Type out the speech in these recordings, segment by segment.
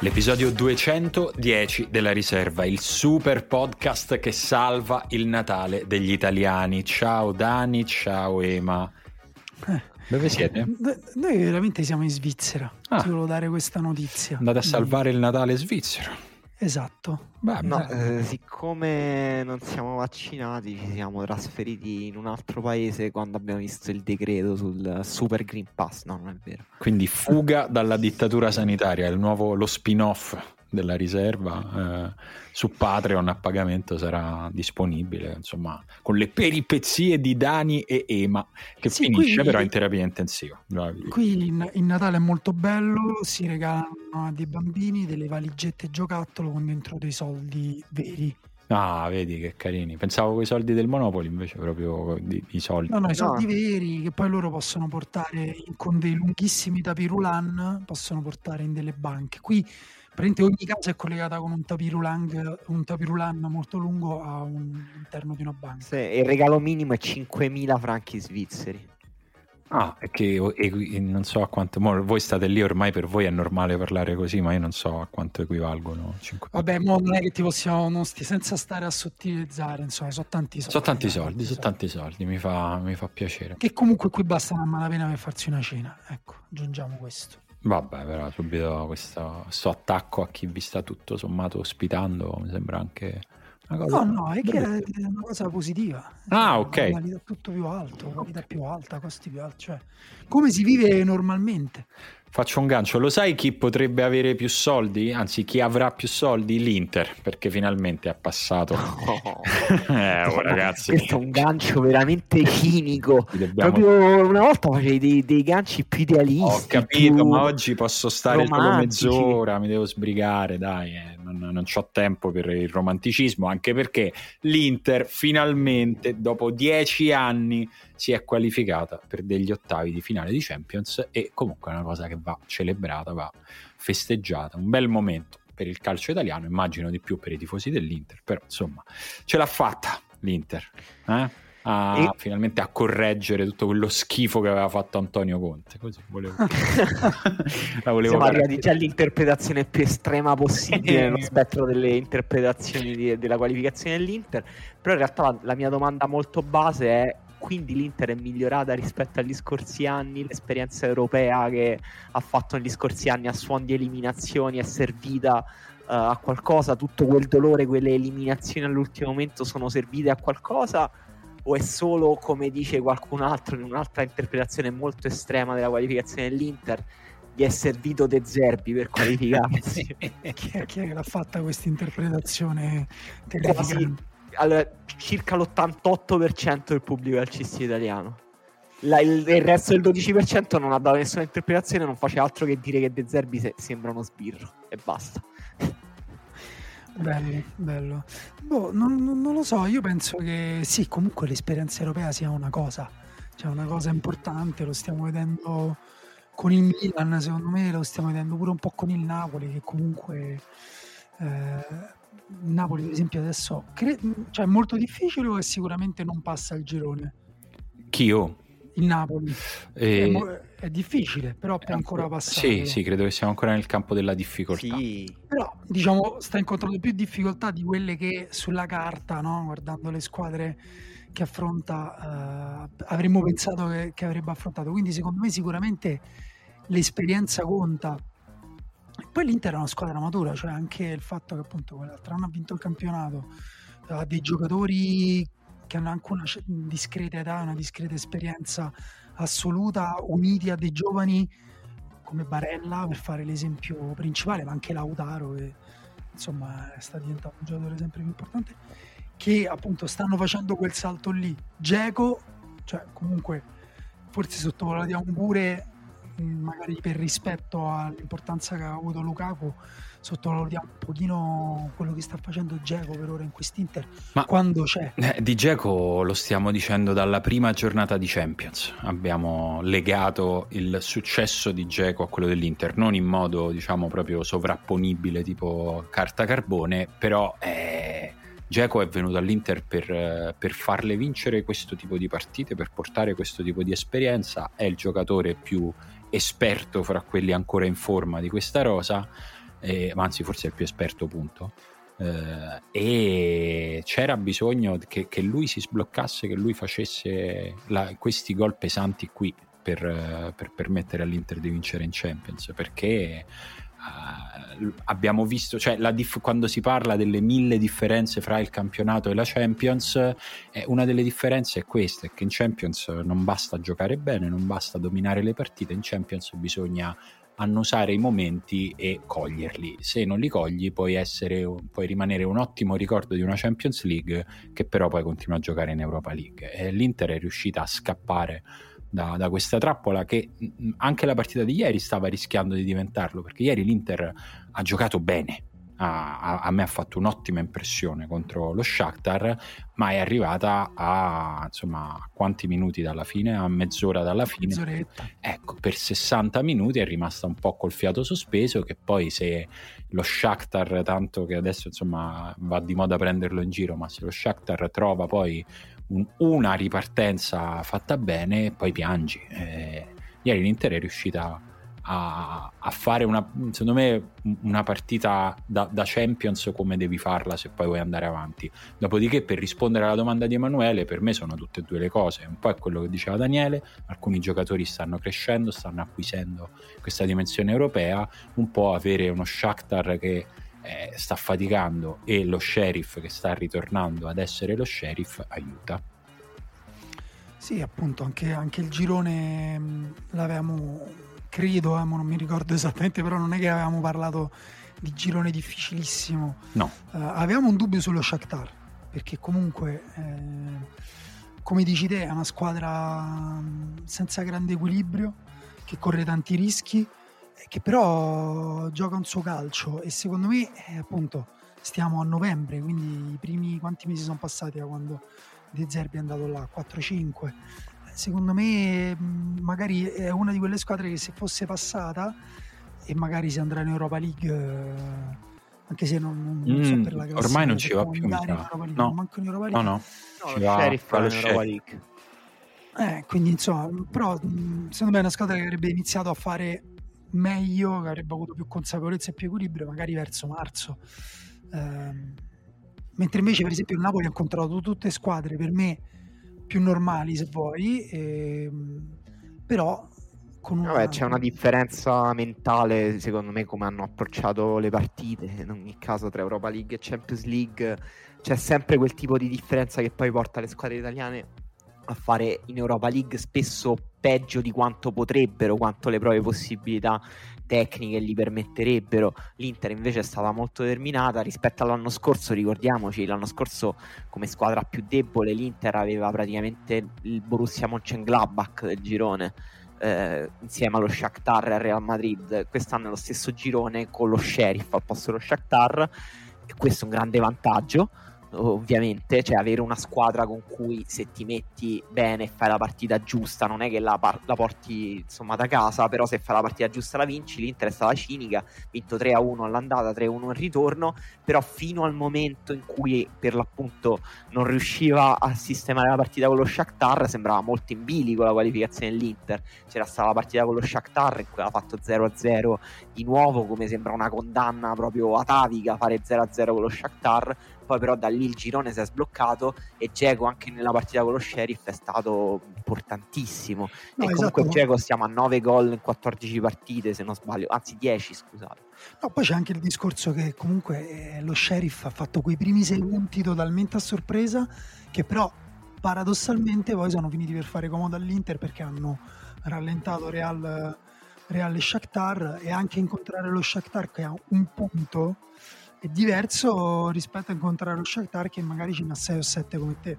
L'episodio 210 della riserva, il super podcast che salva il Natale degli italiani. Ciao Dani, ciao Ema. Eh, Dove siete? Noi veramente siamo in Svizzera. Ah. Ti volevo dare questa notizia. Andate a salvare il Natale svizzero. Esatto. Beh, no, eh, siccome non siamo vaccinati, ci siamo trasferiti in un altro paese quando abbiamo visto il decreto sul Super Green Pass. No, non è vero. Quindi fuga dalla dittatura sanitaria, il nuovo, lo spin-off della riserva eh, su Patreon a pagamento sarà disponibile insomma con le peripezie di Dani e Ema che sì, finisce però in terapia intensiva qui in, in, Natale è molto bello si regalano a dei bambini delle valigette giocattolo con dentro dei soldi veri Ah, vedi che carini. Pensavo con i soldi del Monopoli, invece proprio i soldi. No, no, i soldi no. veri che poi loro possono portare in, con dei lunghissimi tapirulan, possono portare in delle banche. Qui Praticamente ogni casa è collegata con un tapirulan, un tapirulan molto lungo all'interno di una banca. Sì, il regalo minimo è 5.000 franchi svizzeri. Ah, è che e, non so a quanto. Mo, voi state lì ormai per voi è normale parlare così, ma io non so a quanto equivalgono. 5... Vabbè, mo non è che ti possiamo, non sti, senza stare a sottilizzare, insomma, sono tanti soldi. Sono tanti soldi, sono tanti soldi, mi fa, mi fa piacere. Che comunque qui basta una malapena per farsi una cena. Ecco, aggiungiamo questo. Vabbè, però subito questo, questo, attacco a chi vi sta tutto sommato ospitando mi sembra anche una cosa... No, no, è che è una cosa positiva. Ah, ok. Qualità tutto più alto, qualità più alta, costi più alti, cioè come si vive normalmente. Faccio un gancio, lo sai chi potrebbe avere più soldi? Anzi, chi avrà più soldi? L'Inter, perché finalmente ha passato. Oh. eh, oh, ragazzi. Questo è un gancio veramente cinico. Dobbiamo... Proprio una volta facevi dei, dei, ganci più idealisti. Ho capito, ma oggi posso stare romantici. solo mezz'ora, mi devo sbrigare, dai, eh, non, non ho tempo per il romanticismo, anche perché l'Inter finalmente, dopo dieci anni, si è qualificata per degli ottavi di finale di Champions e comunque è una cosa che va celebrata, va festeggiata, un bel momento per il calcio italiano, immagino di più per i tifosi dell'Inter, però insomma ce l'ha fatta l'Inter. Eh? A, e... finalmente a correggere tutto quello schifo che aveva fatto Antonio Conte. Così volevo. La volevo Siamo arrivati già all'interpretazione più estrema possibile nello spettro delle interpretazioni di, della qualificazione dell'Inter. Però in realtà la, la mia domanda molto base è quindi l'Inter è migliorata rispetto agli scorsi anni, l'esperienza europea che ha fatto negli scorsi anni a suon di eliminazioni è servita uh, a qualcosa, tutto quel dolore, quelle eliminazioni all'ultimo momento sono servite a qualcosa o è solo come dice qualcun altro in un'altra interpretazione molto estrema della qualificazione dell'Inter? gli è servito De Zerbi per qualificarsi. chi, è, chi è che l'ha fatta questa interpretazione terrificante? Allora, circa l'88% del pubblico calcistico italiano. La, il, il, resto del 12% non ha dato nessuna interpretazione, non faceva altro che dire che De Zerbi se, sembra uno sbirro e basta. Bello, bello. Boh, non, non, lo so, io penso che sì, comunque l'esperienza europea sia una cosa, cioè una cosa importante, lo stiamo vedendo con il Milan, secondo me lo stiamo vedendo pure un po' con il Napoli, che comunque eh, Napoli, per esempio, adesso cre- cioè, è molto difficile o è sicuramente non passa il girone? Chi o? Il Napoli. E... È, mo- è, difficile, però può ancora passare. Sì, sì, credo che siamo ancora nel campo della difficoltà. Sì. Però, diciamo, sta incontrando più difficoltà di quelle che sulla carta, no? guardando le squadre che affronta, uh, avremmo pensato che, che avrebbe affrontato. Quindi, secondo me, sicuramente l'esperienza conta poi l'Inter è una squadra matura, cioè anche il fatto che appunto quell'altro anno ha vinto il campionato, ha dei giocatori che hanno anche una discreta età, una discreta esperienza assoluta, uniti a dei giovani come Barella per fare l'esempio principale, ma anche Lautaro che insomma sta diventando un giocatore sempre più importante, che appunto stanno facendo quel salto lì. Geco, cioè comunque forse sottovalutiamo pure magari per rispetto all'importanza che ha avuto Lukaku sottovalutiamo un pochino quello che sta facendo Geco per ora in quest'Inter. Ma quando c'è? eh, di Geco lo stiamo dicendo dalla prima giornata di Champions. Abbiamo legato il successo di Geco a quello dell'Inter non in modo diciamo proprio sovrapponibile tipo carta carbone però eh, Geco è venuto all'Inter per, per, farle vincere questo tipo di partite, per portare questo tipo di esperienza, è il giocatore più esperto fra quelli ancora in forma di questa rosa, eh, anzi forse è il più esperto punto. Eh, e c'era bisogno che, che, lui si sbloccasse, che lui facesse la, questi gol pesanti qui per, per, permettere all'Inter di vincere in Champions perché abbiamo visto, cioè diff- quando si parla delle mille differenze fra il campionato e la Champions, eh, una delle differenze è questa, è che in Champions non basta giocare bene, non basta dominare le partite, in Champions bisogna annusare i momenti e coglierli. Se non li cogli puoi, essere, puoi rimanere un ottimo ricordo di una Champions League che però poi continua a giocare in Europa League. E L'Inter è riuscita a scappare da, da, questa trappola che anche la partita di ieri stava rischiando di diventarlo perché ieri l'Inter ha giocato bene a, a, a, me ha fatto un'ottima impressione contro lo Shakhtar, ma è arrivata a insomma quanti minuti dalla fine? A mezz'ora dalla fine. Mezz'oretta. Ecco, per 60 minuti è rimasta un po' col fiato sospeso che poi se lo Shakhtar, tanto che adesso insomma va di moda prenderlo in giro, ma se lo Shakhtar trova poi un, una ripartenza fatta bene, poi piangi. Eh, ieri l'Inter è riuscita a, a, fare una, secondo me una partita da, da, Champions come devi farla se poi vuoi andare avanti. Dopodiché, per rispondere alla domanda di Emanuele, per me sono tutte e due le cose. Un po' è quello che diceva Daniele: alcuni giocatori stanno crescendo, stanno acquisendo questa dimensione europea, un po' avere uno Shakhtar che eh, sta faticando e lo sheriff che sta ritornando ad essere lo sheriff aiuta. Sì, appunto, anche, anche il girone mh, l'avevamo credo, eh, non mi ricordo esattamente, però non è che avevamo parlato di girone difficilissimo. No. Uh, avevamo un dubbio sullo Shakhtar, perché comunque, eh, come dici te, è una squadra mm, senza grande equilibrio, che corre tanti rischi, che però gioca un suo calcio e secondo me, eh, appunto, stiamo a novembre, quindi i primi quanti mesi sono passati da quando De Zerbi è andato là? 4-5 secondo me magari è una di quelle squadre che se fosse passata e magari si andrà in Europa League eh, anche se non, non mm, so per la classifica ormai non ci va più in League, no. manco in Europa League. no. No, no ci va Sheriff in Europa League. Eh, quindi insomma però secondo me è una squadra che avrebbe iniziato a fare meglio che avrebbe avuto più consapevolezza e più equilibrio magari verso marzo. Eh, mentre invece per esempio il Napoli ha incontrato tutte squadre per me più normali se vuoi, ehm, però una... Vabbè, c'è una differenza mentale secondo me come hanno approcciato le partite, in ogni caso tra Europa League e Champions League c'è sempre quel tipo di differenza che poi porta le squadre italiane a fare in Europa League spesso peggio di quanto potrebbero, quanto le proprie possibilità tecniche gli permetterebbero. L'Inter invece è stata molto determinata rispetto all'anno scorso, ricordiamoci, l'anno scorso come squadra più debole l'Inter aveva praticamente il Borussia Mönchengladbach del girone. Eh, insieme allo Shakhtar e al Real Madrid quest'anno è lo stesso girone con lo Sheriff al posto dello Shakhtar e questo è un grande vantaggio ovviamente, cioè avere una squadra con cui se ti metti bene e fai la partita giusta, non è che la, par- la, porti insomma da casa, però se fai la partita giusta la vinci, l'Inter è stata cinica, vinto 3-1 all'andata, 3-1 al ritorno, però fino al momento in cui per l'appunto non riusciva a sistemare la partita con lo Shakhtar, sembrava molto in bilico la qualificazione dell'Inter, c'era stata la partita con lo Shakhtar in cui ha fatto 0-0 di nuovo, come sembra una condanna proprio atavica fare 0-0 con lo Shakhtar, poi però da lì il girone si è sbloccato e Geco anche nella partita con lo Sheriff è stato importantissimo no, e comunque esatto. Geco stiamo a 9 gol in 14 partite se non sbaglio anzi 10 scusate no, poi c'è anche il discorso che comunque eh, lo Sheriff ha fatto quei primi 6 punti totalmente a sorpresa che però paradossalmente poi sono finiti per fare comodo all'Inter perché hanno rallentato Real, Real e Shakhtar e anche incontrare lo Shakhtar che ha un punto è diverso rispetto a incontrare lo Shakhtar che magari ce n'ha 6 o 7 come te.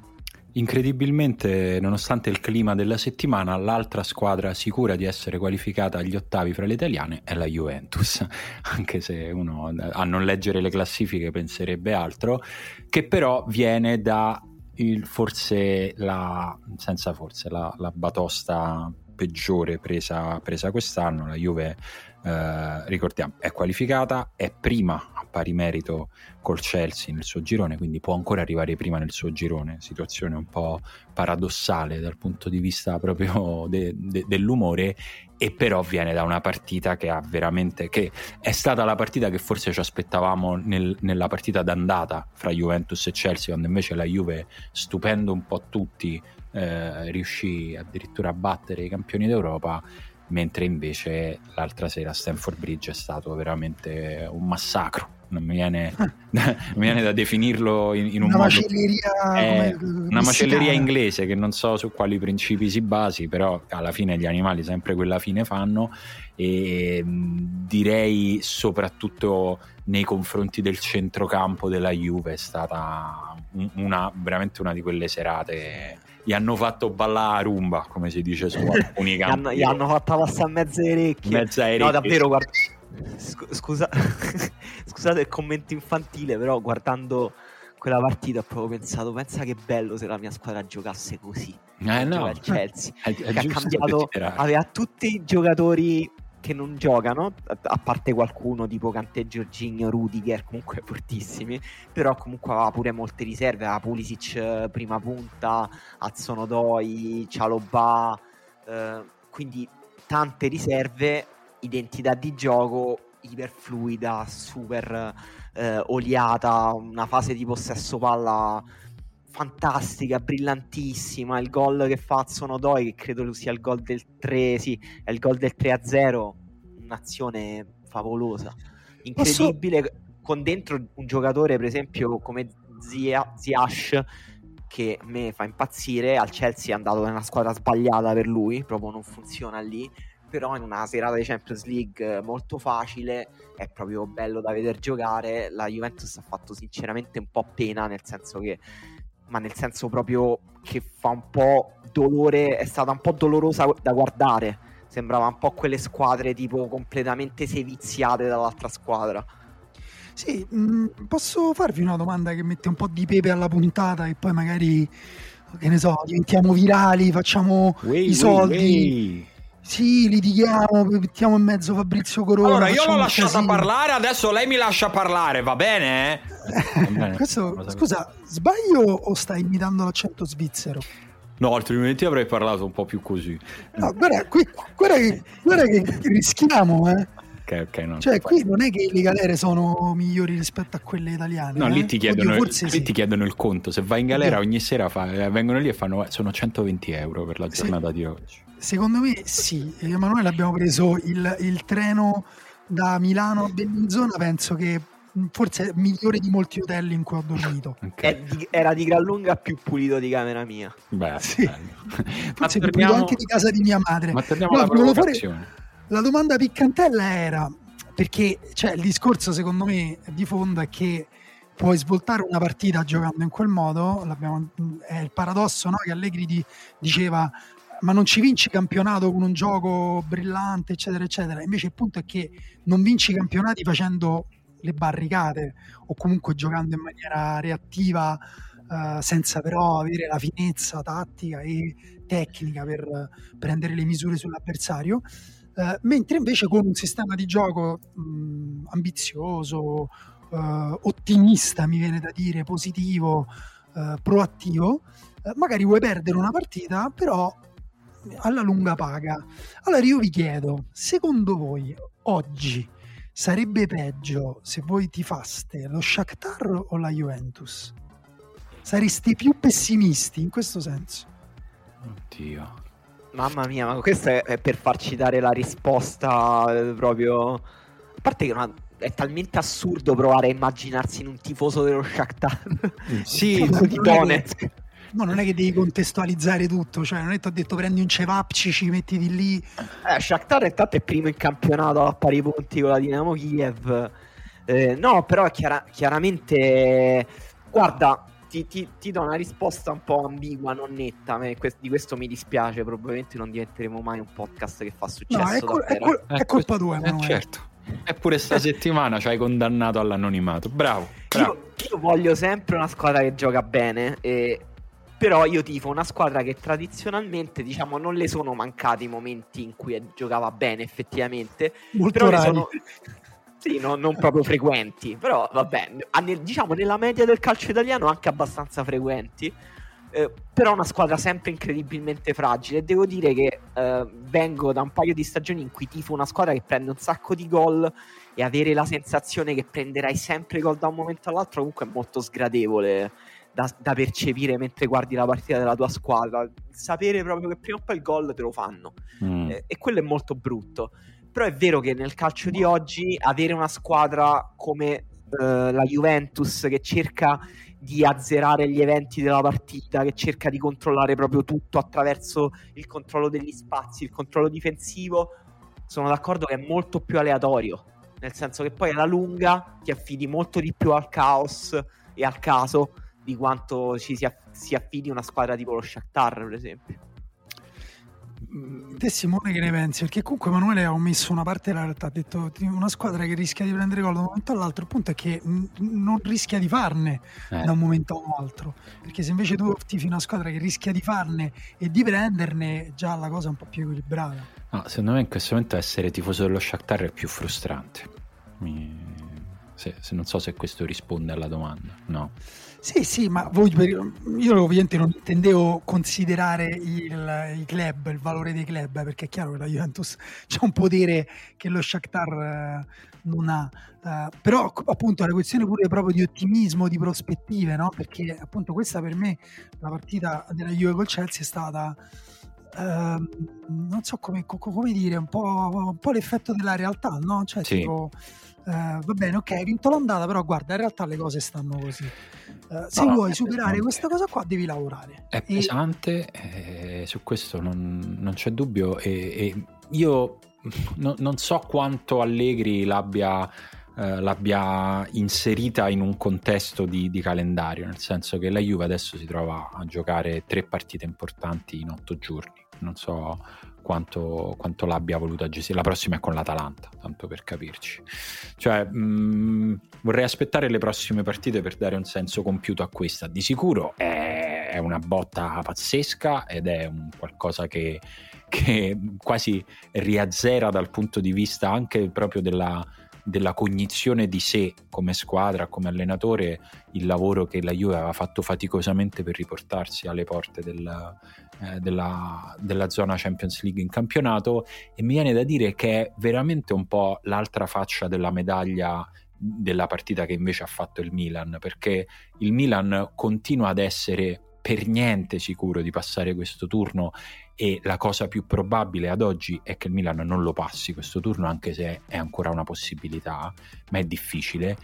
Incredibilmente, nonostante il clima della settimana, l'altra squadra sicura di essere qualificata agli ottavi fra le italiane è la Juventus, anche se uno a non leggere le classifiche penserebbe altro, che però viene da il, forse la, senza forse, la, la batosta peggiore presa, presa quest'anno. La Juve, eh, ricordiamo, è qualificata, è prima a pari merito col Chelsea nel suo girone, quindi può ancora arrivare prima nel suo girone. Situazione un po' paradossale dal punto di vista proprio de, de, dell'umore e però viene da una partita che ha veramente che è stata la partita che forse ci aspettavamo nel, nella partita d'andata fra Juventus e Chelsea quando invece la Juve stupendo un po' tutti eh, riuscì addirittura a battere i campioni d'Europa mentre invece l'altra sera a Stanford Bridge è stato veramente un massacro non mi viene, ah. non mi viene da definirlo in, in un una modo macelleria è una macelleria inglese che non so su quali principi si basi però alla fine gli animali sempre quella fine fanno e direi soprattutto nei confronti del centrocampo della Juve è stata una, veramente una di quelle serate gli hanno fatto ballare a rumba, come si dice su alcuni campi. gli, hanno, fatto passare mezza orecchie. Mezza orecchie. No, davvero, guarda. Scusa, scusate il commento infantile, però guardando quella partita ho proprio pensato, pensa che bello se la mia squadra giocasse così. Eh no, il Chelsea, è, è che ha cambiato, aveva tutti i giocatori che non giocano, a parte qualcuno tipo Cante Giorginio, Rudiger, comunque fortissimi, però comunque aveva pure molte riserve, aveva Pulisic eh, prima punta, Azzonodoi, Cialobà, eh, quindi tante riserve, identità di gioco iperfluida, super eh, oliata, una fase di possesso palla fantastica, brillantissima. Il gol che fa Zonodoi, che credo sia il gol del 3, sì, è il gol del 3 0. Un'azione favolosa, incredibile. Posso... Con dentro un giocatore, per esempio, come Zia, Ziash, che a me fa impazzire. Al Chelsea è andato nella squadra sbagliata per lui, proprio non funziona lì. Però in una serata di Champions League molto facile è proprio bello da vedere giocare. La Juventus ha fatto sinceramente un po' pena, nel senso che ma nel senso proprio che fa un po' dolore, è stata un po' dolorosa da guardare. Sembrava un po' quelle squadre tipo completamente seviziate dall'altra squadra. Sì, mh, mm, posso farvi una domanda che mette un po' di pepe alla puntata e poi magari, che ne so, diventiamo virali, facciamo wey, i soldi. Wey, wey. Sì, litighiamo, mettiamo in mezzo Fabrizio Corona. Allora, io l'ho lasciata parlare, adesso lei mi lascia parlare, va bene? Bene. Questo, scusa, sbaglio o stai imitando l'accento svizzero? No, altrimenti avrei parlato un po' più così. No, guarda, qui, guarda, che, guarda che rischiamo, eh. Ok, ok, no. Cioè, qui non è che le galere sono migliori rispetto a quelle italiane. No, eh? lì, ti chiedono, Oddio, lì sì. ti chiedono, il conto. Se vai in galera ogni sera fa, eh, vengono lì e fanno sono 120 euro per la giornata sì. di oggi. Secondo me sì, Emanuele abbiamo preso il, il treno da Milano a Bellinzona, penso che forse è migliore di molti hotel in cui ho dormito. Okay. Di, era di gran lunga più pulito di camera mia. Beh, sì. forse più pulito anche di casa di mia madre. Ma torniamo no, alla provocazione. La domanda piccantella era, perché cioè, il discorso secondo me di fondo è che puoi svoltare una partita giocando in quel modo, è il paradosso no? che Allegri di, diceva ma non ci vinci campionato con un gioco brillante, eccetera, eccetera. Invece il punto è che non vinci campionati facendo le barricate o comunque giocando in maniera reattiva, eh, senza però avere la finezza tattica e tecnica per prendere le misure sull'avversario. Eh, mentre invece con un sistema di gioco mh, ambizioso, eh, ottimista, mi viene da dire, positivo, eh, proattivo, eh, magari vuoi perdere una partita, però alla lunga paga. Allora io vi chiedo, secondo voi oggi sarebbe peggio se voi tifaste lo Shakhtar o la Juventus? Sareste più pessimisti in questo senso? Oddio. Mamma mia, ma questo è, per farci dare la risposta eh, proprio... A parte che una, è talmente assurdo provare a immaginarsi in un tifoso dello Shakhtar. Sì, di Donetsk. Ma non è che devi contestualizzare tutto, cioè non è che ho detto prendi un cevapci, ci metti di lì. Eh, Shakhtar intanto è primo in campionato a pari punti con la Dinamo Kiev. Eh, no, però chiara- chiaramente, guarda, ti, ti, ti, do una risposta un po' ambigua, non netta. di questo mi dispiace. Probabilmente non diventeremo mai un podcast che fa successo. No, è, col- è, col- è colpa tua, eh, certo. Eppure sta settimana ci hai condannato all'anonimato. Bravo. bravo. Io, io, voglio sempre una squadra che gioca bene e però io tifo una squadra che tradizionalmente diciamo non le sono mancati i momenti in cui giocava bene effettivamente Molto però rari. sono sì, no, non proprio frequenti però vabbè diciamo nella media del calcio italiano anche abbastanza frequenti eh, però una squadra sempre incredibilmente fragile. Devo dire che eh, vengo da un paio di stagioni in cui tifo una squadra che prende un sacco di gol e avere la sensazione che prenderai sempre gol da un momento all'altro comunque è molto sgradevole da, da, percepire mentre guardi la partita della tua squadra. Sapere proprio che prima o poi il gol te lo fanno. Mm. Eh, e quello è molto brutto. Però è vero che nel calcio di oggi avere una squadra come eh, la Juventus che cerca di azzerare gli eventi della partita, che cerca di controllare proprio tutto attraverso il controllo degli spazi, il controllo difensivo, sono d'accordo che è molto più aleatorio, nel senso che poi alla lunga ti affidi molto di più al caos e al caso di quanto ci si, aff- si affidi una squadra tipo lo Shakhtar, per esempio. Te Simone che ne pensi? Perché comunque Emanuele ha omesso una parte della realtà, ha detto una squadra che rischia di prendere gol da un momento all'altro, il punto è che non rischia di farne eh. da un momento all'altro, perché se invece tu tifi una squadra che rischia di farne e di prenderne, già la cosa è un po' più equilibrata. No, secondo me in questo momento essere tifoso dello Shakhtar è più frustrante. Mi... Se, se non so se questo risponde alla domanda, no. Sì, sì, ma voi, io ovviamente non intendevo considerare il, i club, il valore dei club, perché è chiaro che la Juventus c'è un potere che lo Shakhtar eh, non ha. Uh, però appunto è una questione pure proprio di ottimismo, di prospettive, no? Perché appunto questa per me, la partita della Juve col Chelsea è stata... Uh, non so come, come dire, un po', un po', l'effetto della realtà, no? Cioè, sì. tipo, uh, va bene, ok, hai vinto l'ondata, però guarda, in realtà le cose stanno così. Uh, se no, vuoi superare questa cosa qua devi lavorare. È e... pesante, eh, su questo non, non c'è dubbio e, e io no, non so quanto Allegri l'abbia, eh, l'abbia, inserita in un contesto di, di, calendario, nel senso che la Juve adesso si trova a giocare tre partite importanti in otto giorni. Non so quanto, quanto l'abbia voluta gestire. La prossima è con l'Atalanta, tanto per capirci. Cioè, mh, mm, vorrei aspettare le prossime partite per dare un senso compiuto a questa. Di sicuro è, è una botta pazzesca ed è qualcosa che, che quasi riazzera dal punto di vista anche proprio della della cognizione di sé come squadra, come allenatore, il lavoro che la Juve aveva fatto faticosamente per riportarsi alle porte del, eh, della, della, zona Champions League in campionato e mi viene da dire che è veramente un po' l'altra faccia della medaglia della partita che invece ha fatto il Milan, perché il Milan continua ad essere per niente sicuro di passare questo turno e la cosa più probabile ad oggi è che il Milan non lo passi questo turno anche se è ancora una possibilità ma è difficile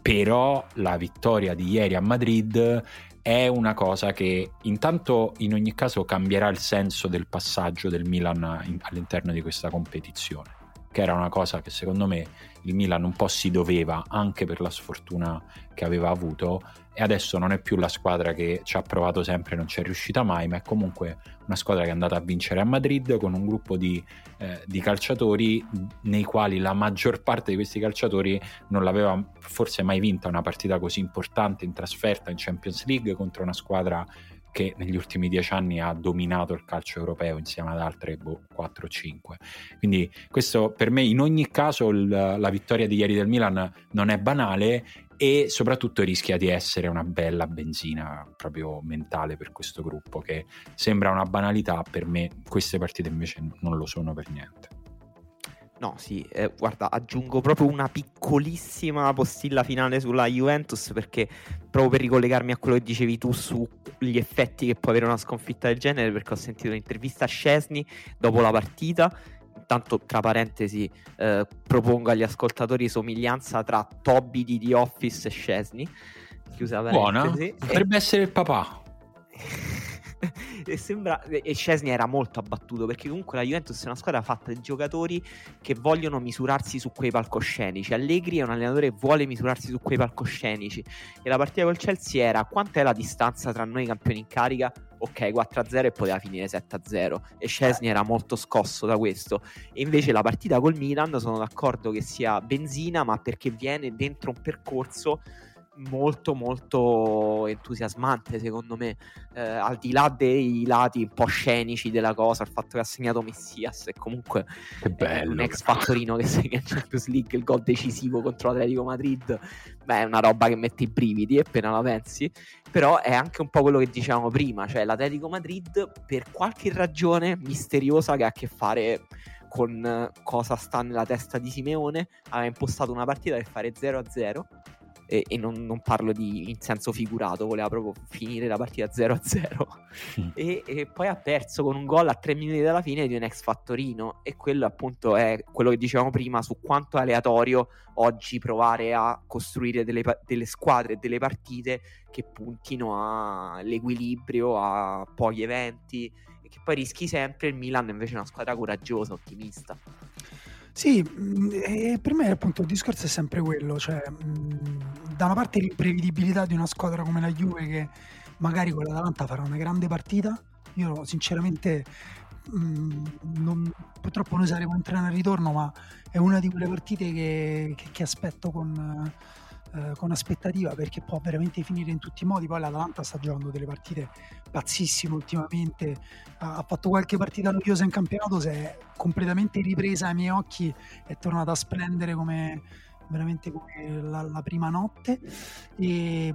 però la vittoria di ieri a Madrid è una cosa che intanto in ogni caso cambierà il senso del passaggio del Milan in, all'interno di questa competizione che era una cosa che secondo me il Milan un po' si doveva anche per la sfortuna che aveva avuto e adesso non è più la squadra che ci ha provato sempre e non ci è riuscita mai, ma è comunque una squadra che è andata a vincere a Madrid con un gruppo di, eh, di calciatori nei quali la maggior parte di questi calciatori non l'aveva forse mai vinta una partita così importante in trasferta in Champions League contro una squadra che negli ultimi dieci anni ha dominato il calcio europeo insieme ad altre boh, 4 o 5. Quindi questo per me in ogni caso il, la vittoria di ieri del Milan non è banale e soprattutto rischia di essere una bella benzina proprio mentale per questo gruppo che sembra una banalità, per me queste partite invece non lo sono per niente. No, sì, eh, guarda, aggiungo proprio una piccolissima postilla finale sulla Juventus perché proprio per ricollegarmi a quello che dicevi tu sugli effetti che può avere una sconfitta del genere, perché ho sentito un'intervista a Scesni dopo la partita. Intanto, tra parentesi, eh, propongo agli ascoltatori somiglianza tra Toby di The Office e Scesni. Chiusa Buona, potrebbe e... essere il papà. e sembra e Scesni era molto abbattuto perché comunque la Juventus è una squadra fatta di giocatori che vogliono misurarsi su quei palcoscenici. Allegri è un allenatore che vuole misurarsi su quei palcoscenici e la partita col Chelsea era quanta è la distanza tra noi campioni in carica? Ok, 4-0 e poteva finire 7-0 e Scesni era molto scosso da questo. E invece la partita col Milan sono d'accordo che sia benzina, ma perché viene dentro un percorso molto molto entusiasmante secondo me eh, al di là dei lati un po' scenici della cosa il fatto che ha segnato Messias e comunque è un ex fattorino che segna in Champions League il gol decisivo contro l'Atletico Madrid beh è una roba che mette i brividi appena la pensi. Però è anche un po' quello che dicevamo prima cioè l'Atletico Madrid per qualche ragione misteriosa che ha a che fare con cosa sta nella testa di Simeone aveva impostato una partita per fare 0-0 e, e non, non, parlo di, in senso figurato, voleva proprio finire la partita 0-0 mm. e, e, poi ha perso con un gol a 3 minuti dalla fine di un ex fattorino e quello appunto è quello che dicevamo prima su quanto è aleatorio oggi provare a costruire delle, delle squadre e delle partite che puntino all'equilibrio, a pochi eventi e che poi rischi sempre il Milan invece è una squadra coraggiosa, ottimista. Sì, mm, e per me appunto il discorso è sempre quello, cioè mm, da una parte l'imprevedibilità di una squadra come la Juve che magari con l'Atalanta farà una grande partita, io sinceramente mm, non, purtroppo noi saremo in treno al ritorno, ma è una di quelle partite che, che, che aspetto con eh, con aspettativa perché può veramente finire in tutti i modi. Poi l'Atalanta sta giocando delle partite pazzissime ultimamente, ha fatto qualche partita noiosa in campionato, si è completamente ripresa ai miei occhi, è tornata a splendere come veramente come la, la prima notte. E,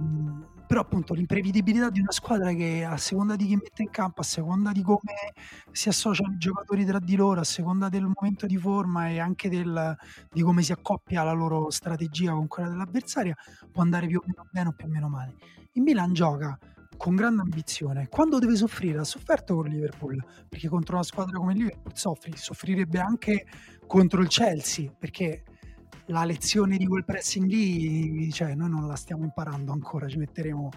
però appunto l'imprevedibilità di una squadra che a seconda di chi mette in campo, a seconda di come si associano i giocatori tra di loro, a seconda del momento di forma e anche del, di come si accoppia la loro strategia con quella dell'avversaria, può andare più o meno bene o più o meno male. Il Milan gioca con grande ambizione. Quando deve soffrire, ha sofferto con Liverpool, perché contro una squadra come Liverpool soffri, soffrirebbe anche contro il Chelsea, perché la lezione di quel pressing lì, cioè noi non la stiamo imparando ancora, ci metteremo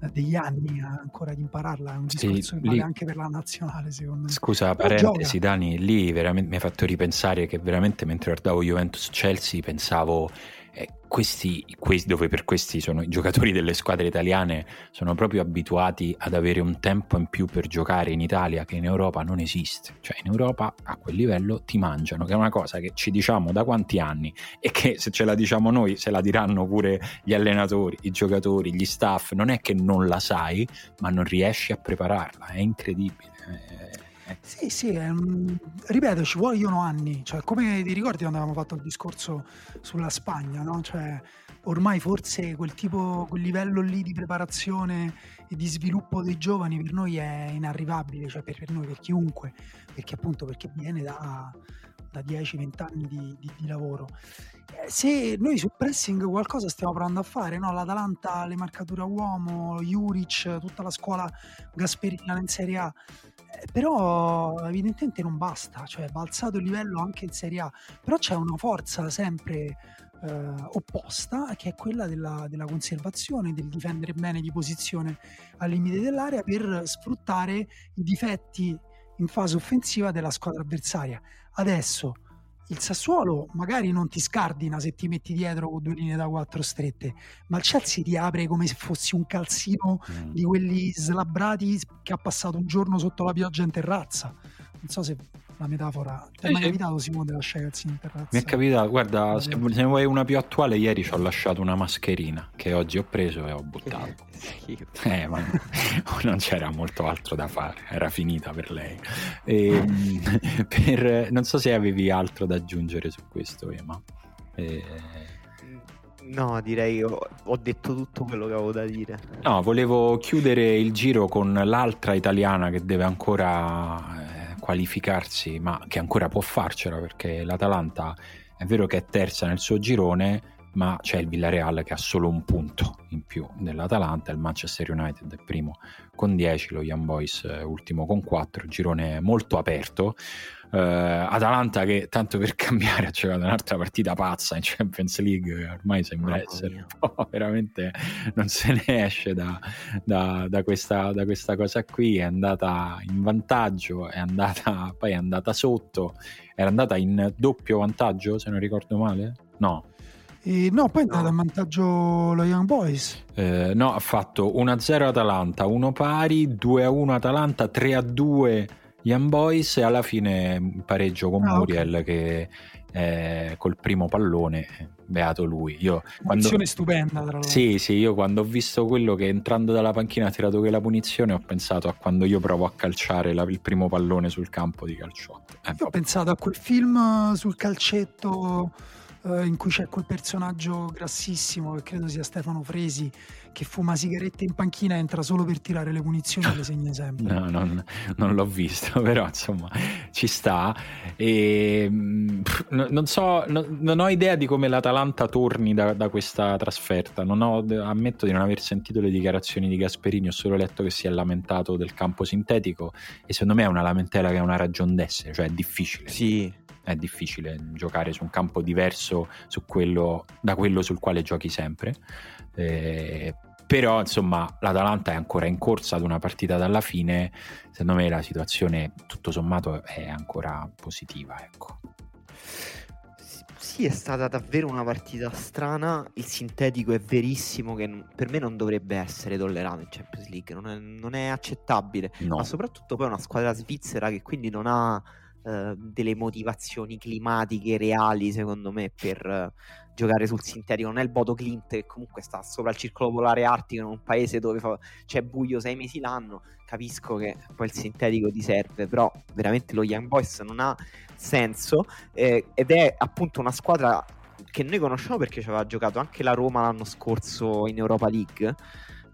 eh, degli anni ancora ad impararla, è un discorso sì, che vale anche per la nazionale secondo me. Scusa, Però parentesi gioca. Dani, lì veramente mi ha fatto ripensare che veramente mentre guardavo Juventus-Chelsea pensavo eh, questi, questi, dove per questi sono i giocatori delle squadre italiane, sono proprio abituati ad avere un tempo in più per giocare in Italia che in Europa non esiste. Cioè in Europa a quel livello ti mangiano, che è una cosa che ci diciamo da quanti anni e che se ce la diciamo noi se la diranno pure gli allenatori, i giocatori, gli staff. Non è che non la sai, ma non riesci a prepararla, è incredibile. Eh, sì, sì, um, ripeto, ci vogliono anni, cioè come ti ricordi quando avevamo fatto il discorso sulla Spagna, no? Cioè, ormai forse quel tipo, quel livello lì di preparazione e di sviluppo dei giovani per noi è inarrivabile, cioè per, per noi, per chiunque, perché appunto perché viene da, da 10-20 anni di, di, di lavoro. Eh, se noi sul pressing qualcosa stiamo provando a fare, no? l'Atalanta, le marcature a uomo, Juric, tutta la scuola Gasperina in Serie A, eh, però evidentemente non basta, cioè va alzato il livello anche in Serie A, però c'è una forza sempre eh, opposta che è quella della, della, conservazione, del difendere bene di posizione al limite dell'area per sfruttare i difetti in fase offensiva della squadra avversaria. Adesso il Sassuolo magari non ti scardina se ti metti dietro con due linee da quattro strette, ma il Chelsea ti apre come se fossi un calzino mm. di quelli slabbrati che ha passato un giorno sotto la pioggia in terrazza. Non so se la metafora. Ti è mai capitato Simone di lasciare calzini in terrazza? Mi è capitato, guarda, se, se ne vuoi una più attuale, ieri ci ho lasciato una mascherina che oggi ho preso e ho buttato. eh, ma non c'era molto altro da fare, era finita per lei. E, ehm, per, non so se avevi altro da aggiungere su questo, Ema. E... No, direi che ho, ho, detto tutto quello che avevo da dire. No, volevo chiudere il giro con l'altra italiana che deve ancora qualificarsi, ma che ancora può farcela perché l'Atalanta è vero che è terza nel suo girone, ma c'è il Villarreal che ha solo un punto in più dell'Atalanta, il Manchester United è primo con 10, lo Young Boys ultimo con 4, girone molto aperto Uh, Atalanta che tanto per cambiare ha giocato un'altra partita pazza in Champions League ormai sembra oh, essere veramente non se ne esce da, da, da, questa, da, questa, cosa qui. È andata in vantaggio è andata poi è andata sotto. Era andata in doppio vantaggio se non ricordo male? No. E no, poi è andato a vantaggio lo Young Boys. Eh, no, ha fatto 1-0 Atalanta, 1 pari, 2-1 Atalanta, 3-2 Young Boys e alla fine pareggio con ah, Muriel okay. che eh, col primo pallone, beato lui. Io, quando... stupenda, tra l'altro. Sì, sì, io quando ho visto quello che entrando dalla panchina ha tirato quella punizione, ho pensato a quando io provo a calciare la, il primo pallone sul campo di calciotto. Eh, io ho pensato a quel film sul calcetto eh, in cui c'è quel personaggio grassissimo che credo sia Stefano Fresi che fuma sigarette in panchina e entra solo per tirare le munizioni e le segna sempre. No, non, non l'ho visto, però insomma ci sta. E, mm, non so, non, non, ho idea di come l'Atalanta torni da, da questa trasferta. Ho, ammetto di non aver sentito le dichiarazioni di Gasperini, ho solo letto che si è lamentato del campo sintetico e secondo me è una lamentela che ha una ragione d'essere, cioè è difficile. Sì, è difficile giocare su un campo diverso quello, da quello sul quale giochi sempre. Eh, però insomma l'Atalanta è ancora in corsa ad una partita dalla fine. Secondo me la situazione tutto sommato è ancora positiva. Ecco. Sì, è stata davvero una partita strana. Il sintetico è verissimo che per me non dovrebbe essere tollerato in Champions League, non è, non è accettabile. No. Ma soprattutto poi una squadra svizzera che quindi non ha eh, delle motivazioni climatiche reali, secondo me, per uh, giocare sul sintetico. Non è il Bodo Clint che comunque sta sopra il circolo polare artico in un paese dove fa... c'è buio sei mesi l'anno. Capisco che poi il sintetico ti serve, però veramente lo Young Boys non ha senso eh, ed è appunto una squadra che noi conosciamo perché ci aveva giocato anche la Roma l'anno scorso in Europa League.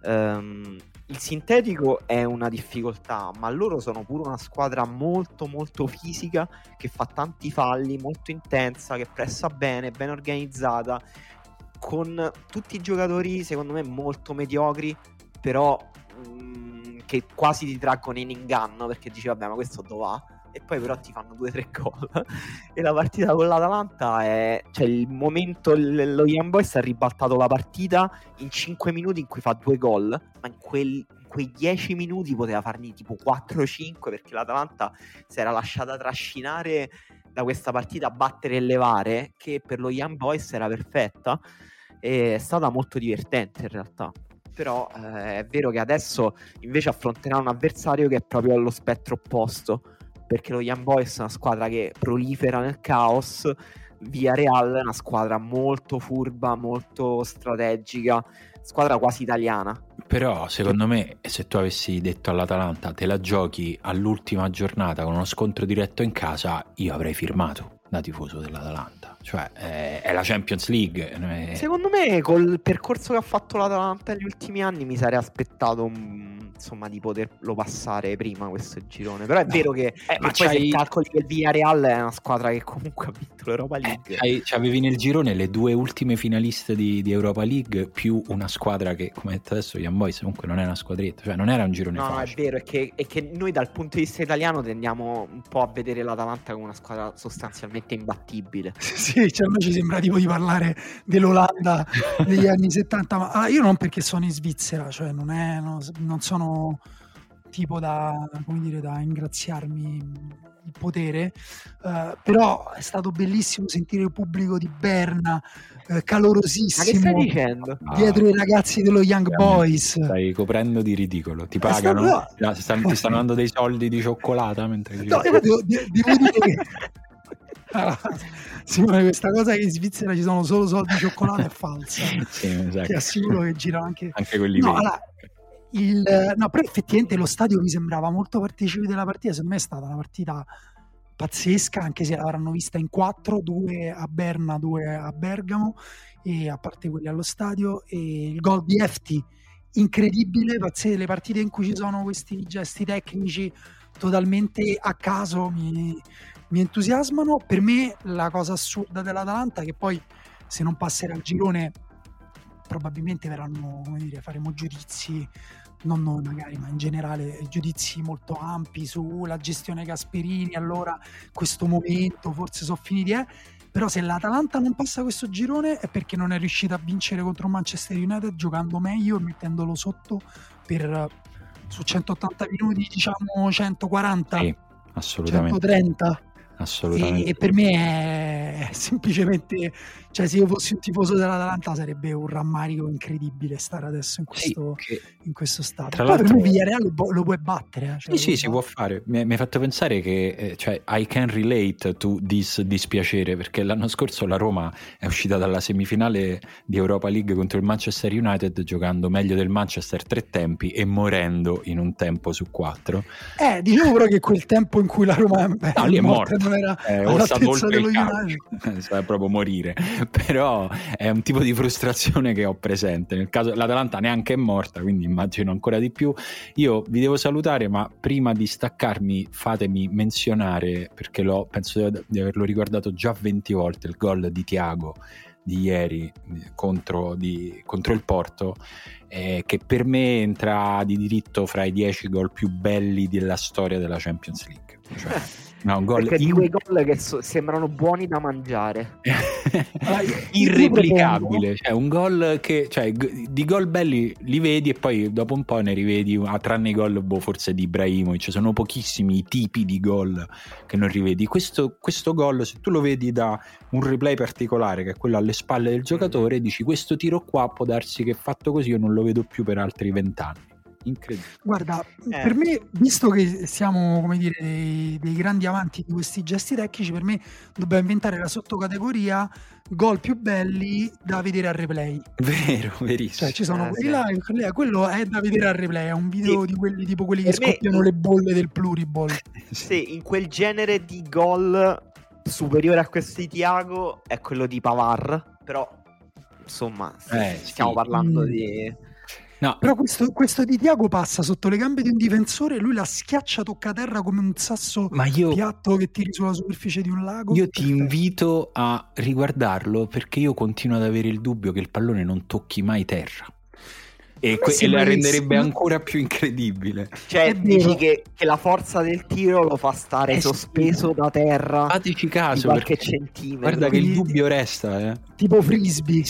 Um, il sintetico è una difficoltà, ma loro sono pure una squadra molto molto fisica che fa tanti falli, molto intensa, che pressa bene, ben organizzata, con tutti i giocatori secondo me molto mediocri, però mh, mm, che quasi ti traggono in inganno perché dici vabbè ma questo dove va? E poi però ti fanno 2-3 gol. E la partita con l'Atalanta è cioè il momento lo Young Boys ha ribaltato la partita in 5 minuti in cui fa due gol ma in, quel, in quei 10 minuti poteva farne tipo 4-5 perché l'Atalanta si era lasciata trascinare da questa partita a battere e levare che per lo Young Boys era perfetta. E è stata molto divertente in realtà. Però eh, è vero che adesso invece affronterà un avversario che è proprio allo spettro opposto perché lo Young Boys è una squadra che prolifera nel caos. Via Real è una squadra molto furba, molto strategica, squadra quasi italiana. Però secondo me se tu avessi detto all'Atalanta te la giochi all'ultima giornata con uno scontro diretto in casa, io avrei firmato da tifoso dell'Atalanta. Cioè, è, è la Champions League. Secondo me, col percorso che ha fatto l'Atalanta negli ultimi anni, mi sarei aspettato un insomma di poterlo passare prima questo girone. Però è no. vero che, eh, ma poi se calcoli che il Villarreal è una squadra che comunque ha vinto l'Europa League. Eh, avevi nel girone le due ultime finaliste di, di, Europa League più una squadra che, come detto adesso, Young Boys comunque non è una squadretta, cioè non era un girone no, facile. No, è vero, è che, è che noi dal punto di vista italiano tendiamo un po' a vedere l'Atalanta come una squadra sostanzialmente imbattibile. sì, cioè a noi ci sembra tipo di parlare dell'Olanda degli anni 70, ma ah, io non perché sono in Svizzera, cioè non, è, no, non sono tipo da, come dire, da ingraziarmi il potere, uh, però è stato bellissimo sentire il pubblico di Berna uh, calorosissimo dietro ah. i ragazzi dello Young Boys. Stai coprendo di ridicolo, ti pagano, stato... ti, stanno, dando dei soldi di cioccolata mentre no, devo, devo dire che Ah, Simone, questa cosa che in Svizzera ci sono solo soldi di cioccolato è falsa. sì, esatto. Ti assicuro che gira anche. Anche quelli no, allora, il, no, però effettivamente lo stadio mi sembrava molto partecipe della partita. Secondo me è stata una partita pazzesca, anche se l'avranno vista in quattro, due a Berna, due a Bergamo, e a parte quelli allo stadio. E il gol di Efti, incredibile, pazzesco, le partite in cui ci sono questi gesti tecnici totalmente a caso mi, mi entusiasmano. Per me la cosa assurda dell'Atalanta è che poi se non passerà il girone probabilmente verranno, come dire, faremo giudizi, non noi magari, ma in generale giudizi molto ampi sulla gestione Gasperini, allora questo momento forse sono finiti, eh? però se l'Atalanta non passa questo girone è perché non è riuscita a vincere contro Manchester United giocando meglio e mettendolo sotto per su 180 minuti diciamo 140 sì, assolutamente 130 assolutamente. E, e per me è semplicemente cioè, se io fossi un tifoso dell'Atalanta sarebbe un rammarico incredibile stare adesso in questo, sì, che, in questo stato. Tra Poi per me Villarreal lo, lo puoi battere. Eh, cioè sì, sì, si può fare. Mi, mi hai fatto pensare che eh, cioè, I can relate to this dispiacere perché l'anno scorso la Roma è uscita dalla semifinale di Europa League contro il Manchester United giocando meglio del Manchester tre tempi e morendo in un tempo su quattro. Eh, dicevo però che quel tempo in cui la Roma eh, no, lì è morta non era eh, all'altezza dello United. Sa proprio morire. però è un tipo di frustrazione che ho presente. Nel caso l'Atalanta neanche è morta, quindi immagino ancora di più. Io vi devo salutare, ma prima di staccarmi fatemi menzionare, perché l'ho, penso di averlo ricordato già 20 volte, il gol di Tiago di ieri contro, di, contro il Porto, eh, che per me entra di diritto fra i 10 gol più belli della storia della Champions League. Cioè, No, un gol Perché in... di quei gol che so- sembrano buoni da mangiare. Irreplicabile, cioè un gol che cioè, di gol belli li vedi e poi dopo un po' ne rivedi, ah, tranne i gol boh, forse di Ibrahimovic, sono pochissimi i tipi di gol che non rivedi. Questo, questo gol, se tu lo vedi da un replay particolare, che è quello alle spalle del giocatore, dici questo tiro qua può darsi che fatto così io non lo vedo più per altri vent'anni incredibile. Guarda, eh. per me, visto che siamo come dire dei, dei, grandi amanti di questi gesti tecnici, per me dobbiamo inventare la sottocategoria gol più belli da vedere al replay. Vero, verissimo. Cioè, ci sono eh, quelli sì. là, quello è da vedere al replay, è un video sì. di quelli tipo quelli per che me... scoppiano le bolle del pluriball. sì, in quel genere di gol superiore a questo di Tiago è quello di Pavar, però insomma, eh, stiamo sì. parlando mm. di No. Però questo, questo, di Diago passa sotto le gambe di un difensore e lui la schiaccia tocca terra come un sasso io, piatto che tiri sulla superficie di un lago. Io ti invito a riguardarlo perché io continuo ad avere il dubbio che il pallone non tocchi mai terra. E, que- e la renderebbe ancora più incredibile. Cioè, dici che, che, la forza del tiro lo fa stare eh sospeso da terra. Fateci caso. Qualche centimetro. Guarda che il dubbio resta. Eh. Tipo frisbee.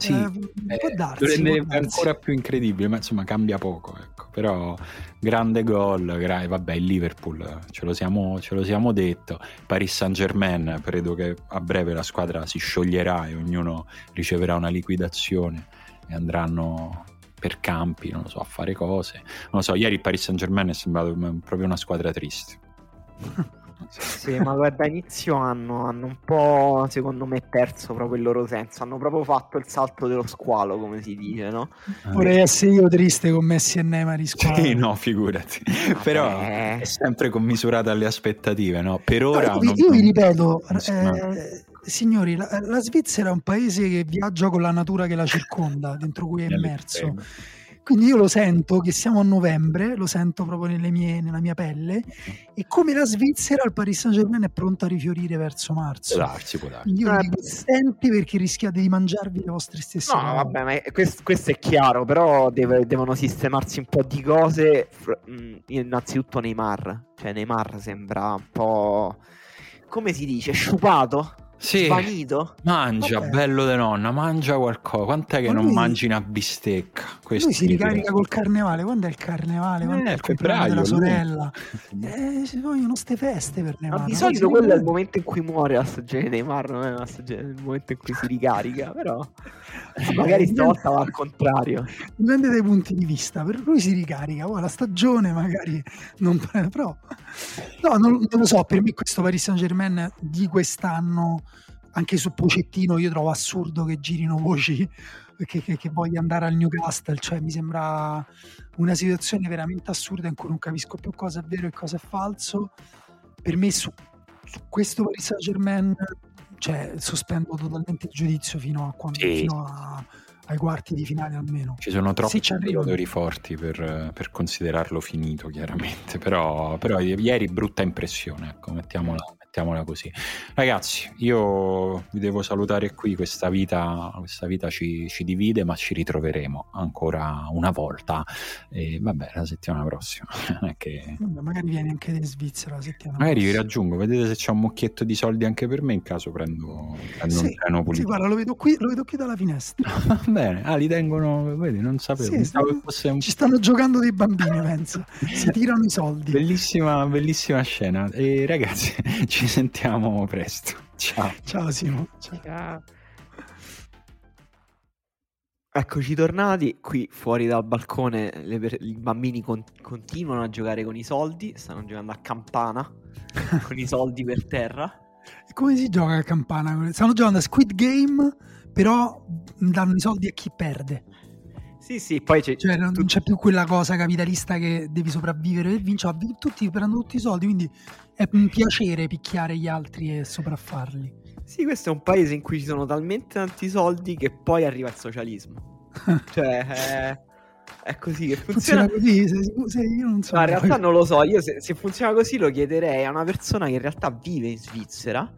Sì, eh, può darsi, lo renderebbe ancora più incredibile, ma insomma cambia poco. Ecco. Però grande gol, gra- vabbè il Liverpool ce lo, siamo, ce lo siamo detto, Paris Saint Germain credo che a breve la squadra si scioglierà e ognuno riceverà una liquidazione e andranno per campi, non lo so, a fare cose. Non lo so, ieri il Paris Saint Germain è sembrato proprio una squadra triste. Sì, ma guarda, inizio anno hanno un po', secondo me, perso proprio il loro senso. Hanno proprio fatto il salto dello squalo, come si dice, no? Vorrei essere io triste con Messi e Neymar squalo. Sì, no, figurati. Vabbè. Però è sempre commisurata alle aspettative, no? Per ora... No, io, io vi ripeto, eh, signori, la, la, Svizzera è un paese che viaggia con la natura che la circonda, dentro cui è immerso. Quindi io lo sento che siamo a novembre, lo sento proprio mie, nella mia pelle e come la Svizzera il Paris Saint Germain è pronto a rifiorire verso marzo. Può darsi, può darsi. Io vi dico senti perché rischiate di mangiarvi le vostre stesse No, cose. vabbè, ma questo, questo, è chiaro, però deve, devono sistemarsi un po' di cose. Innanzitutto Neymar, cioè Neymar sembra un po' come si dice, sciupato sì, svanito. Mangia, Vabbè. bello de nonna, mangia qualcosa. Quant'è che Ma non lui, mangi una bistecca? Questo lui si ricarica col carnevale. Quando è il carnevale? Quando eh, è il compleanno della sorella? Eh, si vogliono ste feste per Neymar. Ma di solito quello è il momento in cui muore la stagione di Neymar, non è la stagione, il momento in cui si ricarica, però magari stavolta va al contrario. Dipende dai punti di vista. Per lui si ricarica, poi la stagione magari non... Però... No, non, non lo so, per me questo Paris Saint Germain di quest'anno anche su Pocettino io trovo assurdo che girino voci che, che, che, voglia andare al Newcastle, cioè mi sembra una situazione veramente assurda in cui non capisco più cosa è vero e cosa è falso. Per me su, su questo Paris Saint Germain cioè, sospendo totalmente il giudizio fino a quando sì. fino a, ai quarti di finale almeno. Ci sono troppi giocatori forti per, per, considerarlo finito, chiaramente. Però, però ieri brutta impressione, ecco, mettiamola, mettiamola così. Ragazzi, io vi devo salutare qui, questa vita, questa vita ci, ci, divide, ma ci ritroveremo ancora una volta. E vabbè, la settimana prossima. che... magari vieni anche in Svizzera la settimana Magari prossima. vi raggiungo, vedete se c'è un mucchietto di soldi anche per me, in caso prendo, prendo sì, un treno pulito. Sì, guarda, lo vedo qui, lo vedo qui dalla finestra. Va bene, ah, li tengono, vedi, non sapevo. Sì, stanno, un... Ci stanno giocando dei bambini, penso. si tirano i soldi. Bellissima, bellissima scena. E ragazzi, ci ci sentiamo presto. Ciao. Ciao Simo. Ciao. Ciao. Eccoci tornati, qui fuori dal balcone per- i bambini con- continuano a giocare con i soldi, stanno giocando a campana con i soldi per terra. E come si gioca a campana? Stanno giocando a Squid Game, però danno i soldi a chi perde. Sì, sì, poi c'è... Cioè non, c'è più quella cosa capitalista che devi sopravvivere per vincere, tutti prendono tutti i soldi, quindi è un piacere picchiare gli altri e sopraffarli. Sì, questo è un paese in cui ci sono talmente tanti soldi che poi arriva il socialismo. cioè, è, è, così che funziona. funziona così, se, se io non so. No, in realtà non lo so, io se, se, funziona così lo chiederei a una persona che in realtà vive in Svizzera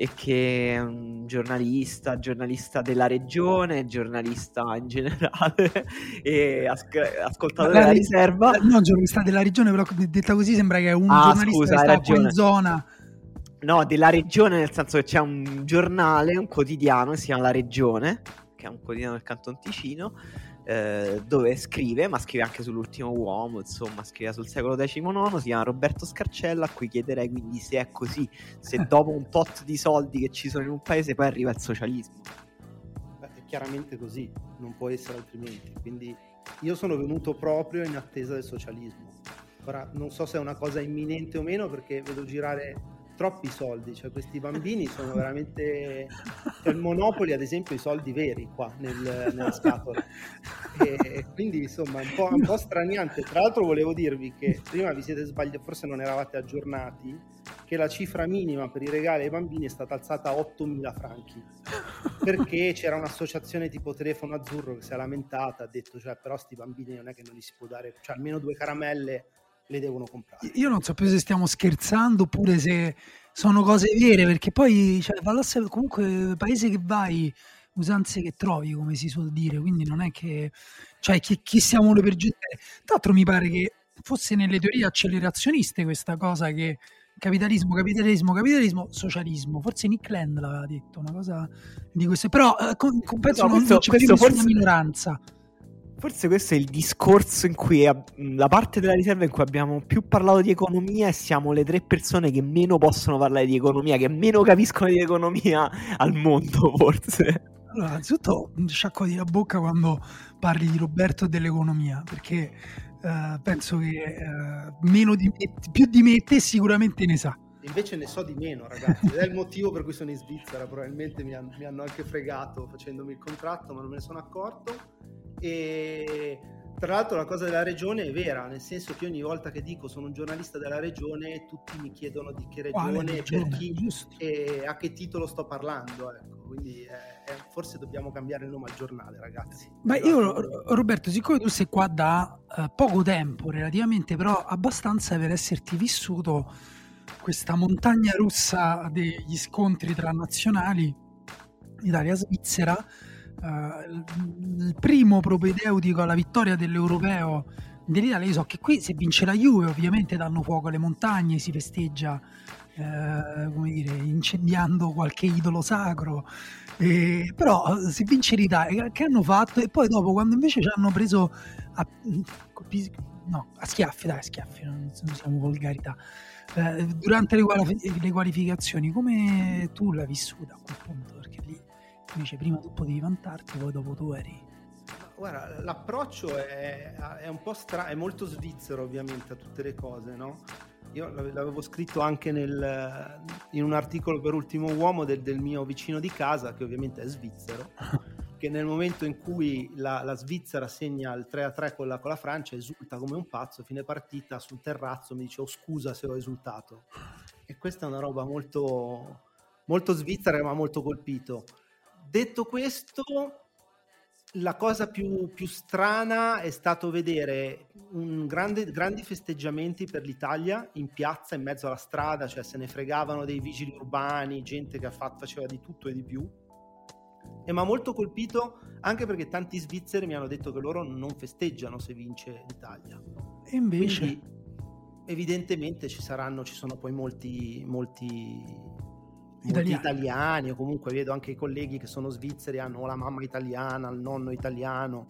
e che è un giornalista, giornalista della regione, giornalista in generale e asc- ascoltatore della riserva. No, giornalista della regione, però detta così sembra che è un ah, giornalista scusa, che sta in zona. No, della regione, nel senso che c'è un giornale, un quotidiano, si chiama La Regione, che è un quotidiano del Canton Ticino, eh, dove scrive, ma scrive anche sull'ultimo uomo, insomma, scrive sul secolo XIX, si chiama Roberto Scarcella, a cui chiederei quindi se è così, se dopo un tot di soldi che ci sono in un paese poi arriva il socialismo. Beh, è chiaramente così, non può essere altrimenti, quindi io sono venuto proprio in attesa del socialismo. Ora non so se è una cosa imminente o meno perché vedo girare troppi soldi, cioè questi bambini sono veramente... Cioè il Monopoli ad esempio i soldi veri qua nel, nella scatola. E quindi insomma un po', un po' straniante. Tra l'altro volevo dirvi che prima vi siete sbagliati, forse non eravate aggiornati, che la cifra minima per i regali ai bambini è stata alzata a 8.000 franchi. Perché c'era un'associazione tipo Telefono Azzurro che si è lamentata, ha detto cioè però sti bambini non è che non gli si può dare, cioè almeno due caramelle le devono comprare. Io non so più se stiamo scherzando oppure se sono cose vere, perché poi cioè, comunque paese che vai, usanze che trovi, come si suol dire, quindi non è che cioè chi, chi siamo noi per giudicare. Tra l'altro mi pare che fosse nelle teorie accelerazioniste questa cosa che capitalismo, capitalismo, capitalismo, socialismo. Forse Nick Land l'aveva detto, una cosa di questo. Però eh, con, con, penso no, questo, non c'è più forse... minoranza. Forse questo è il discorso in cui la parte della riserva in cui abbiamo più parlato di economia e siamo le tre persone che meno possono parlare di economia, che meno capiscono di economia al mondo, forse. Allora, innanzitutto sciacquati la bocca quando parli di Roberto e dell'economia, perché uh, penso che uh, di me, più di me te sicuramente ne sa. Invece ne so di meno, ragazzi. Ed è il motivo per cui sono in Svizzera. Probabilmente mi, han- mi hanno anche fregato facendomi il contratto, ma non me ne sono accorto e tra l'altro la cosa della regione è vera, nel senso che ogni volta che dico sono un giornalista della regione, tutti mi chiedono di che regione, per chi giusto. e a che titolo sto parlando. Ecco. Quindi eh, forse dobbiamo cambiare il nome al giornale, ragazzi. Ma io, Roberto, siccome tu sei qua da uh, poco tempo relativamente, però abbastanza per esserti vissuto questa montagna russa degli scontri tra nazionali, Italia-Svizzera, uh, il primo propedeutico alla vittoria dell'europeo dell'Italia. Io so che qui se vince la Juve ovviamente danno fuoco alle montagne, si festeggia eh, come dire, incendiando qualche idolo sacro. Eh, però se vince l'Italia, che hanno fatto? E poi dopo, quando invece ci hanno preso a, no, a schiaffi, dai, a schiaffi, non, non siamo volgarità. Eh, durante le, le, qualificazioni, come tu l'hai vissuta a quel punto? Perché lì Invece prima tu potevi vantarti, poi dopo tu eri... Guarda, l'approccio è, è un po' strano, è molto svizzero ovviamente a tutte le cose, no? Io l'avevo scritto anche nel, in un articolo per Ultimo Uomo del, del, mio vicino di casa, che ovviamente è svizzero, che nel momento in cui la, la Svizzera segna il 3-3 con la, con la, Francia esulta come un pazzo, fine partita sul terrazzo mi dice oh scusa se ho esultato. E questa è una roba molto, molto svizzera ma molto colpito. Detto questo, la cosa più, più, strana è stato vedere grande, grandi festeggiamenti per l'Italia in piazza, in mezzo alla strada, cioè se ne fregavano dei vigili urbani, gente che faceva di tutto e di più. E mi ha molto colpito anche perché tanti svizzeri mi hanno detto che loro non festeggiano se vince l'Italia. E invece... Quindi, evidentemente ci saranno, ci sono poi molti, molti molti italiani o comunque vedo anche i colleghi che sono svizzeri hanno la mamma italiana, il nonno italiano,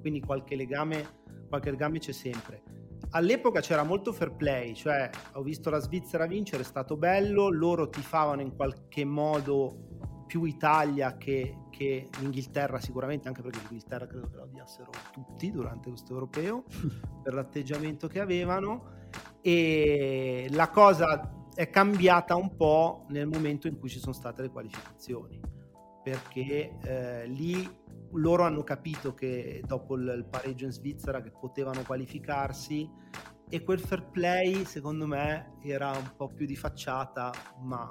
quindi qualche legame, qualche legame c'è sempre. all'epoca c'era molto fair play, cioè ho visto la Svizzera vincere, è stato bello, loro tifavano in qualche modo più Italia che, che l'Inghilterra sicuramente, anche perché l'Inghilterra credo che la odiassero tutti durante questo europeo per l'atteggiamento che avevano. E la cosa è cambiata un po' nel momento in cui ci sono state le qualificazioni perché eh, lì loro hanno capito che dopo il, il pareggio in Svizzera che potevano qualificarsi e quel fair play secondo me era un po' più di facciata ma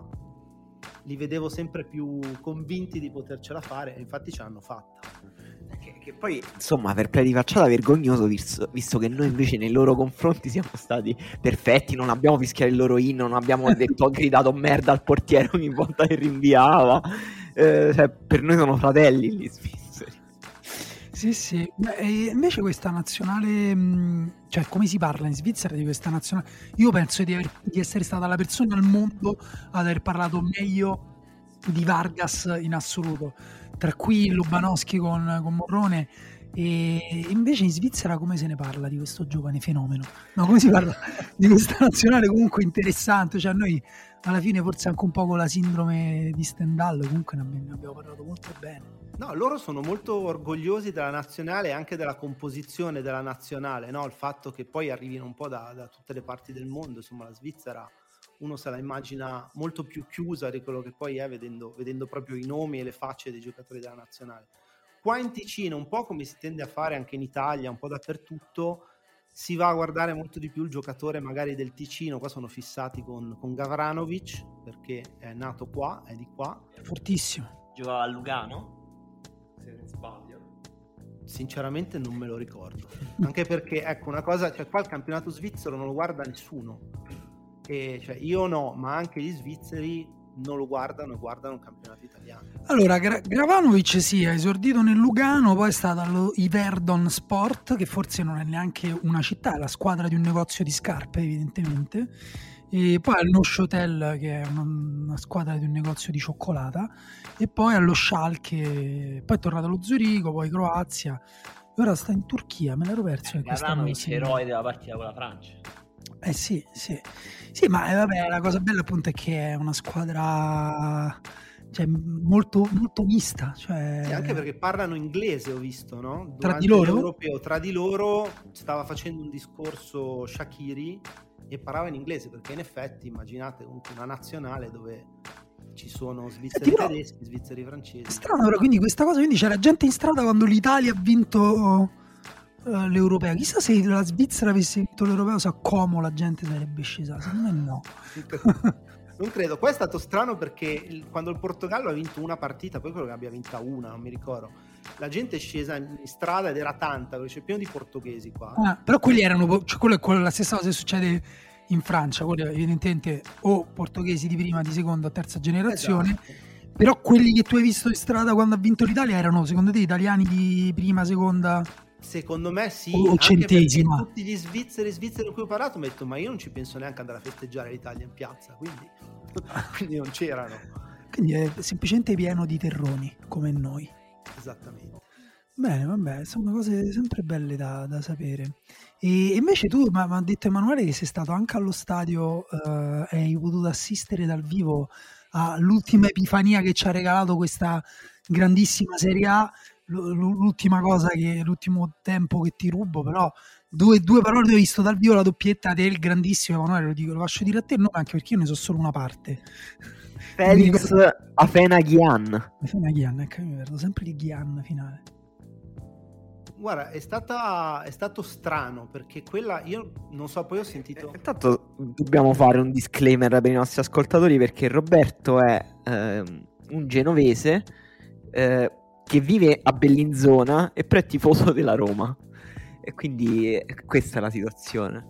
li vedevo sempre più convinti di potercela fare e infatti ce l'hanno fatta che, che poi insomma fair play di facciata vergognoso visto, visto, che noi invece nei loro confronti siamo stati perfetti non abbiamo fischiato il loro inno non abbiamo detto ho gridato merda al portiere ogni volta che rinviava eh, cioè, per noi sono fratelli gli svizzeri. Sì, sì. Beh, invece questa nazionale, cioè come si parla in Svizzera di questa nazionale? Io penso di, aver, di essere stata la persona al mondo ad aver parlato meglio di Vargas in assoluto. Tra qui Lubanowski con, con Morrone e invece in Svizzera come se ne parla di questo giovane fenomeno? No, come si parla di questa nazionale comunque interessante? Cioè noi alla fine forse anche un po' con la sindrome di Stendhal, comunque ne abbiamo parlato molto bene. No, loro sono molto orgogliosi della nazionale e anche della composizione della nazionale, no? il fatto che poi arrivino un po' da, da, tutte le parti del mondo, insomma la Svizzera uno se la immagina molto più chiusa di quello che poi è vedendo, vedendo proprio i nomi e le facce dei giocatori della nazionale. Qua in Ticino, un po' come si tende a fare anche in Italia, un po' dappertutto, si va a guardare molto di più il giocatore magari del Ticino, qua sono fissati con, con Gavranovic perché è nato qua, è di qua. È fortissimo. Giocava a Lugano, se non sbaglio. Sinceramente non me lo ricordo, anche perché ecco una cosa, cioè qua il campionato svizzero non lo guarda nessuno, e, cioè, io no, ma anche gli svizzeri non lo guardano e guardano il campionato italiano. Allora, Gra- Gravanovic sì, ha esordito nel Lugano, poi è stato allo Iverdon Sport, che forse non è neanche una città, è la squadra di un negozio di scarpe, evidentemente. E poi al Hotel, che è una, una, squadra di un negozio di cioccolata, e poi allo Schalke, poi è tornato allo Zurigo, poi Croazia, e ora sta in Turchia, me l'ero perso. Eh, Gravanovic è eroe della partita con la Francia. Eh sì, sì. Sì, ma eh, vabbè, la cosa bella appunto è che è una squadra cioè, molto, molto mista. Cioè... Sì, anche perché parlano inglese, ho visto, no? Durante tra di loro? L'europeo, tra di loro stava facendo un discorso Shakiri e parlava in inglese, perché in effetti immaginate comunque una nazionale dove ci sono svizzeri Senti, tedeschi, svizzeri francesi. Strano però, quindi questa cosa, quindi c'era gente in strada quando l'Italia ha vinto uh, l'europeo. Chissà se la Svizzera avesse vinto l'europeo, sa come la gente sarebbe scesa. Secondo me no. non credo. Poi è stato strano perché il, quando il Portogallo ha vinto una partita, poi quello che abbia vinta una, non mi ricordo. La gente è scesa in strada ed era tanta, perché c'è pieno di portoghesi qua. Ah, però quelli erano, cioè quello è quello, la stessa cosa che succede in Francia, quelli evidentemente o portoghesi di prima, di seconda terza generazione. Esatto. Però quelli che tu hai visto in strada quando ha vinto l'Italia erano secondo te italiani di prima, seconda? Secondo me sì, o centesima. Tutti gli svizzeri svizzeri con cui ho parlato mi hanno detto ma io non ci penso neanche andare a festeggiare l'Italia in piazza, quindi, quindi non c'erano. Quindi è semplicemente pieno di terroni, come noi. Esattamente. Bene, vabbè, sono cose sempre belle da, da sapere. E invece tu mi ha detto Emanuele che sei stato anche allo stadio eh, e hai potuto assistere dal vivo all'ultima epifania che ci ha regalato questa grandissima Serie A l'ultima cosa che l'ultimo tempo che ti rubo, però due, due parole ho visto dal vivo la doppietta del grandissimo Emanuele, lo dico, lo lascio dire a te, no, anche perché io ne so solo una parte. Felix Afena Ghian. Afena Ghian, ecco, mi perdo sempre il Ghian finale. Guarda, è, stata, è stato strano perché quella io non so, poi ho sentito. Eh, intanto dobbiamo fare un disclaimer per i nostri ascoltatori perché Roberto è eh, un genovese. Eh, che vive a Bellinzona e però è tifoso della Roma. E quindi eh, questa è la situazione.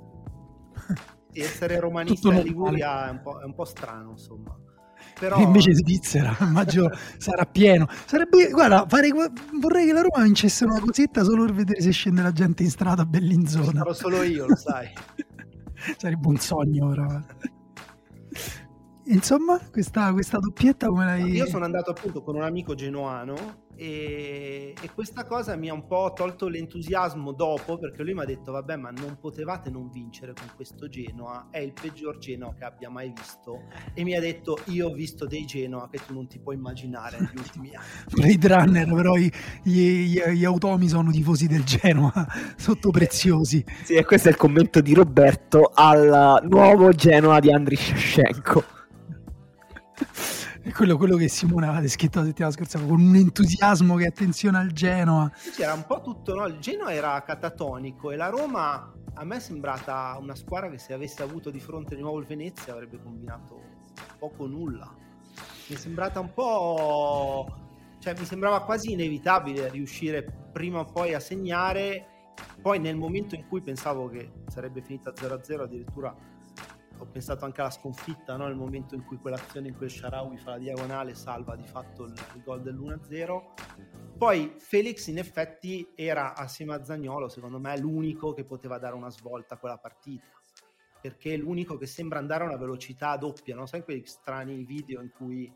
Sì, essere romanista in Liguria è un, po', è un po' strano, insomma. Però... Invece Svizzera, immagino sarà pieno. Sarebbe, guarda, fare, vorrei che la Roma vincesse una cosetta solo per vedere se scende la gente in strada a Bellinzona. Sarò solo io, lo sai. Sarebbe un sogno ora. Insomma, questa, questa doppietta come l'hai... Io sono andato appunto con un amico genoano e, e, questa cosa mi ha un po' tolto l'entusiasmo dopo perché lui mi ha detto vabbè ma non potevate non vincere con questo Genoa è il peggior Genoa che abbia mai visto. E mi ha detto io ho visto dei Genoa che tu non ti puoi immaginare negli ultimi anni. Blade Runner però gli, gli, gli, automi sono tifosi del Genoa sotto preziosi sì e questo è il commento di Roberto al nuovo Genoa di Andriy Shevchenko è quello, quello, che Simone aveva descritto la settimana scorsa con un entusiasmo che attenzione al Genoa. C'era un po' tutto, no? Il Genoa era catatonico e la Roma a me è sembrata una squadra che se avesse avuto di fronte di nuovo il Venezia avrebbe combinato poco nulla. Mi è sembrata un po'... cioè mi sembrava quasi inevitabile riuscire prima o poi a segnare. Poi nel momento in cui pensavo che sarebbe finita 0-0 addirittura ho pensato anche alla sconfitta no? nel momento in cui quell'azione in cui Sharawi fa la diagonale salva di fatto il, il gol dell'1-0 poi Felix in effetti era assieme a Zagnolo secondo me l'unico che poteva dare una svolta a quella partita perché è l'unico che sembra andare a una velocità doppia no? sai quei strani video in cui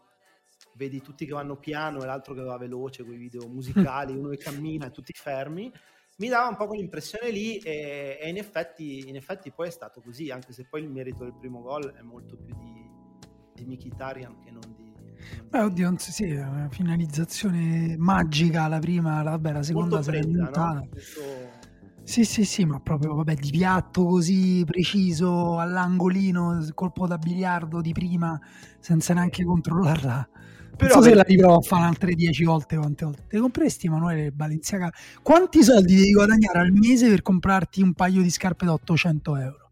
vedi tutti che vanno piano e l'altro che va veloce quei video musicali uno che cammina e tutti fermi mi dava un po' quell'impressione lì e, e in, effetti, in, effetti, poi è stato così, anche se poi il merito del primo gol è molto più di, di Mkhitaryan che non di... Beh, oddio, sì, una finalizzazione magica la prima, la, vabbè, la seconda si è no? Sì, sì, sì, ma proprio vabbè, di piatto così preciso all'angolino, colpo da biliardo di prima, senza neanche controllarla però se la riprovo a fare altre 10 volte quante volte. Te compresti Emanuele Balenciaga? Quanti soldi devi guadagnare al mese per comprarti un paio di scarpe da 800 euro?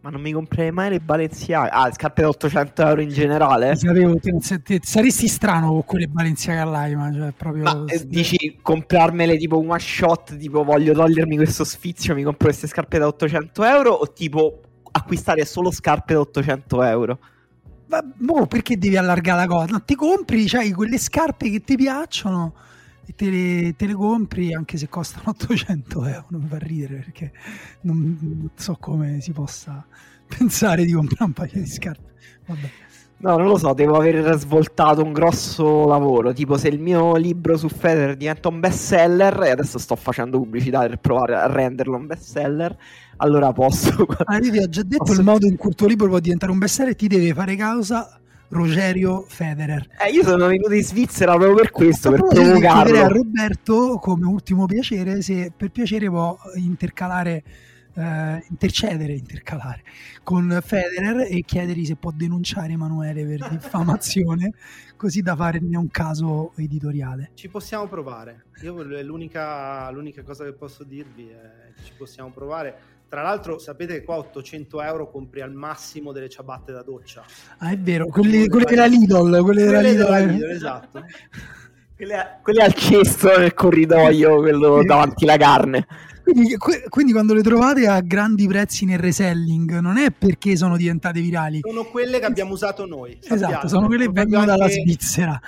Ma non mi comprerei mai le Balenciaga. Ah scarpe da 800 euro in generale? Sapevo, te, te, saresti strano con quelle Balenciaga là ma, cioè, proprio ma eh, dici comprarmele tipo one shot tipo voglio togliermi questo sfizio mi compro queste scarpe da 800 euro o tipo acquistare solo scarpe da 800 euro ma, boh, perché devi allargare la cosa? No, ti compri, c'hai quelle scarpe che ti piacciono e te le, te le, compri anche se costano 800 euro. Mi fa ridere perché non, non so come si possa pensare di comprare un paio di scarpe. Vabbè. No, non lo so, devo aver svoltato un grosso lavoro. Tipo, se il mio libro su Federer diventa un bestseller, e adesso sto facendo pubblicità per provare a renderlo un bestseller, allora posso. Ah, io ti ho già detto posso... il modo in cui il tuo libro può diventare un bestseller, ti deve fare causa Rogerio Federer. Eh, io sono venuto in Svizzera proprio per questo, per provocarlo. a Roberto, come ultimo piacere, se per piacere può intercalare eh, intercedere, intercalare con Federer e chiedergli se può denunciare Emanuele per diffamazione, così da farne un caso editoriale. Ci possiamo provare. Io l'unica, l'unica cosa che posso dirvi è che ci possiamo provare. Tra l'altro, sapete che qua 800 euro compri al massimo delle ciabatte da doccia. Ah, è vero, quelle, quelle della Lidl, quelle della Lidl. Della Lidl esatto. quelle, quelle al cesto nel corridoio, quello davanti alla carne. Quindi, quindi, quando le trovate a grandi prezzi nel reselling non è perché sono diventate virali. Sono quelle che abbiamo usato noi. Sappiamo. Esatto, sono quelle che vengono dalla Svizzera.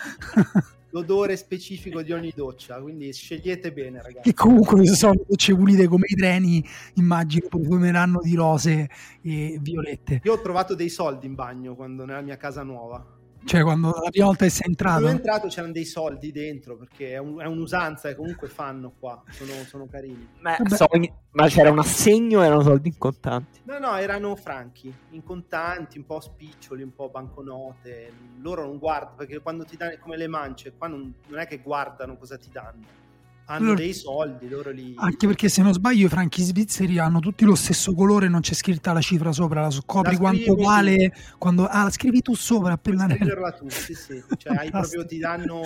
L'odore specifico di ogni doccia, quindi scegliete bene ragazzi. Che comunque sono docce pulite come i treni, immagino profumeranno di rose e violette. Io ho trovato dei soldi in bagno quando nella mia casa nuova cioè, quando la prima volta sei entrato? Quando entrato c'erano dei soldi dentro, perché è, un, è un'usanza e comunque fanno qua, sono, sono carini. Ma, so, ma, c'era un assegno o erano soldi in contanti? No, no, erano franchi, in contanti, un po' spiccioli, un po' banconote. Loro non guardano, perché quando ti danno come le mance, qua non, non è che guardano cosa ti danno hanno loro, dei soldi, loro li... Anche perché se non sbaglio i franchi svizzeri hanno tutti lo stesso colore, non c'è scritta la cifra sopra, la scopri la quanto vale quando... Ah, la scrivi tu sopra appena... Scriverla tu, sì, sì. Cioè, hai proprio, ti danno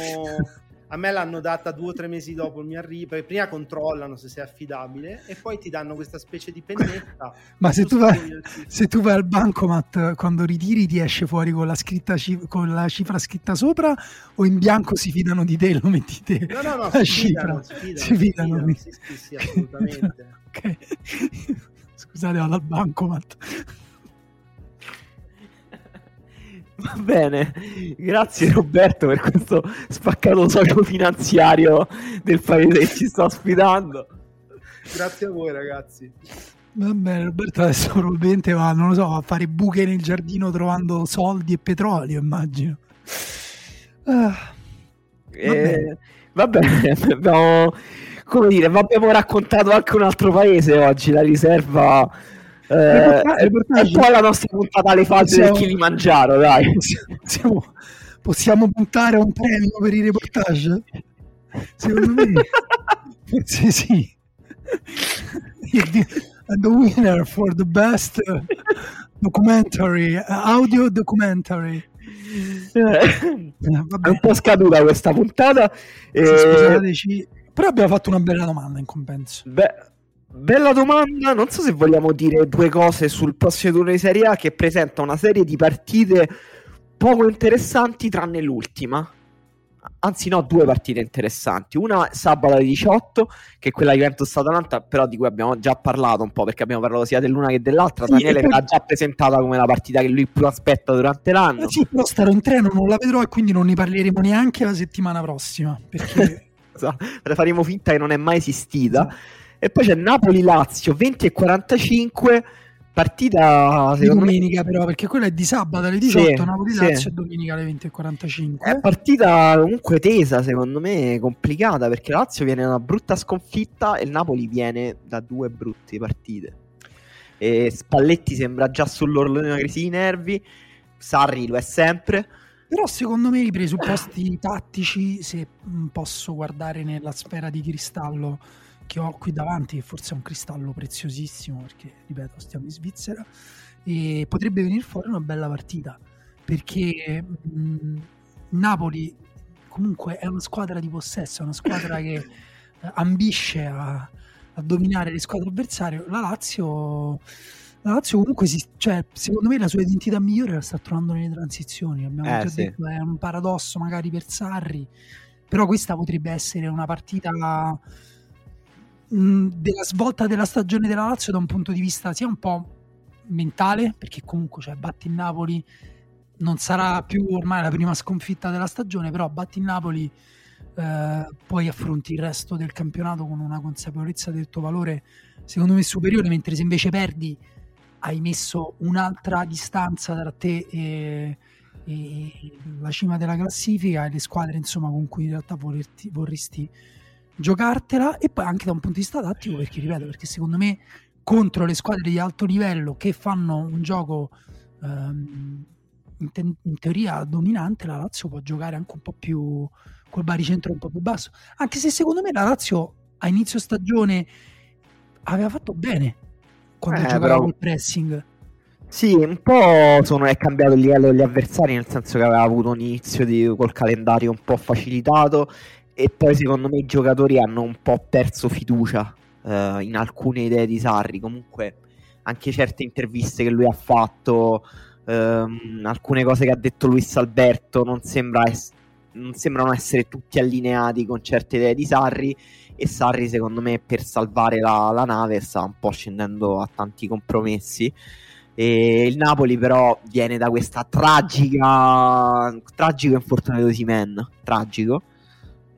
a me l'hanno data due o tre mesi dopo il mio arrivo, perché prima controllano se sei affidabile e poi ti danno questa specie di pennetta. Ma se tu, vai, se tu, vai, al bancomat, quando ritiri ti esce fuori con la, scritta, con la, cifra scritta sopra o in bianco si fidano di te lo metti te? No, no, no, la si, cifra. Fidano, si fidano, si fidano. Si fidano. Sì, sì, sì, assolutamente. okay. Scusate, vado al bancomat. Va bene, grazie Roberto per questo spaccato socio-finanziario del paese che ci sta ospitando. Grazie a voi ragazzi. Vabbè, Roberto adesso probabilmente va, non lo so, a fare buche nel giardino trovando soldi e petrolio, immagino. Ah, eh, vabbè, abbiamo, come dire, abbiamo raccontato anche un altro paese oggi, la riserva... Eh, è poi la nostra puntata alle fasi del Kilimangiaro, dai. Possiamo, possiamo puntare un premio per i reportage? Secondo me, forse sì. the winner for the best documentary, audio documentary. Eh, è un po' scaduta questa puntata. Sì, scusateci, però abbiamo fatto una bella domanda in compenso. Beh, bella domanda. Non so se vogliamo dire due cose sul prossimo turno di Serie A che presenta una serie di partite poco interessanti, tranne l'ultima anzi no, due partite interessanti. Una sabato alle 18, che è quella Juventus-Atalanta, però di cui abbiamo già parlato un po', perché abbiamo parlato sia dell'una che dell'altra. Sì, Daniele l'ha già presentata come la partita che lui più aspetta durante l'anno. Sì, però starò in treno, non la vedrò e quindi non ne parleremo neanche la settimana prossima, perché... esatto. faremo finta che non è mai esistita. Esatto. E poi c'è Napoli-Lazio 20 e 45 Partita di domenica, me... però, perché quella è di sabato alle 18, sì, Napoli Lazio sì. e domenica alle 20.45. È partita comunque tesa, secondo me, complicata perché Lazio viene da una brutta sconfitta e il Napoli viene da due brutte partite. E Spalletti sembra già sull'orlo di una crisi di nervi, Sarri lo è sempre. Però secondo me i presupposti tattici, se posso guardare nella sfera di cristallo che ho qui davanti, che forse è un cristallo preziosissimo, perché ripeto, stiamo in Svizzera, e potrebbe venire fuori una bella partita, perché mh, Napoli comunque è una squadra di possesso, è una squadra che eh, ambisce a, a, dominare le squadre avversarie. La Lazio, la Lazio comunque, si, cioè, secondo me la sua identità migliore la sta trovando nelle transizioni, abbiamo eh, già sì. detto, è un paradosso magari per Sarri, però questa potrebbe essere una partita della svolta della stagione della Lazio da un punto di vista sia un po' mentale, perché comunque cioè, batti il Napoli, non sarà più ormai la prima sconfitta della stagione, però batti il Napoli, eh, poi affronti il resto del campionato con una consapevolezza del tuo valore, secondo me superiore, mentre se invece perdi hai messo un'altra distanza tra te e, e la cima della classifica e le squadre insomma con cui in realtà vorresti, vorresti giocartela e poi anche da un punto di vista tattico perché ripeto perché secondo me contro le squadre di alto livello che fanno un gioco ehm, in, te- in, teoria dominante la Lazio può giocare anche un po' più col baricentro un po' più basso. Anche se secondo me la Lazio a inizio stagione aveva fatto bene quando eh, giocava però... col pressing. Sì, un po' sono, è cambiato il livello degli avversari, nel senso che aveva avuto un inizio di, col calendario un po' facilitato e poi secondo me i giocatori hanno un po' perso fiducia uh, in alcune idee di Sarri. Comunque anche certe interviste che lui ha fatto, um, alcune cose che ha detto Luis Alberto non, sembra es- non sembrano essere tutti allineati con certe idee di Sarri e Sarri secondo me per salvare la, la nave sta un po' scendendo a tanti compromessi. E il Napoli però viene da questa tragica tragico infortunio di Simen tragico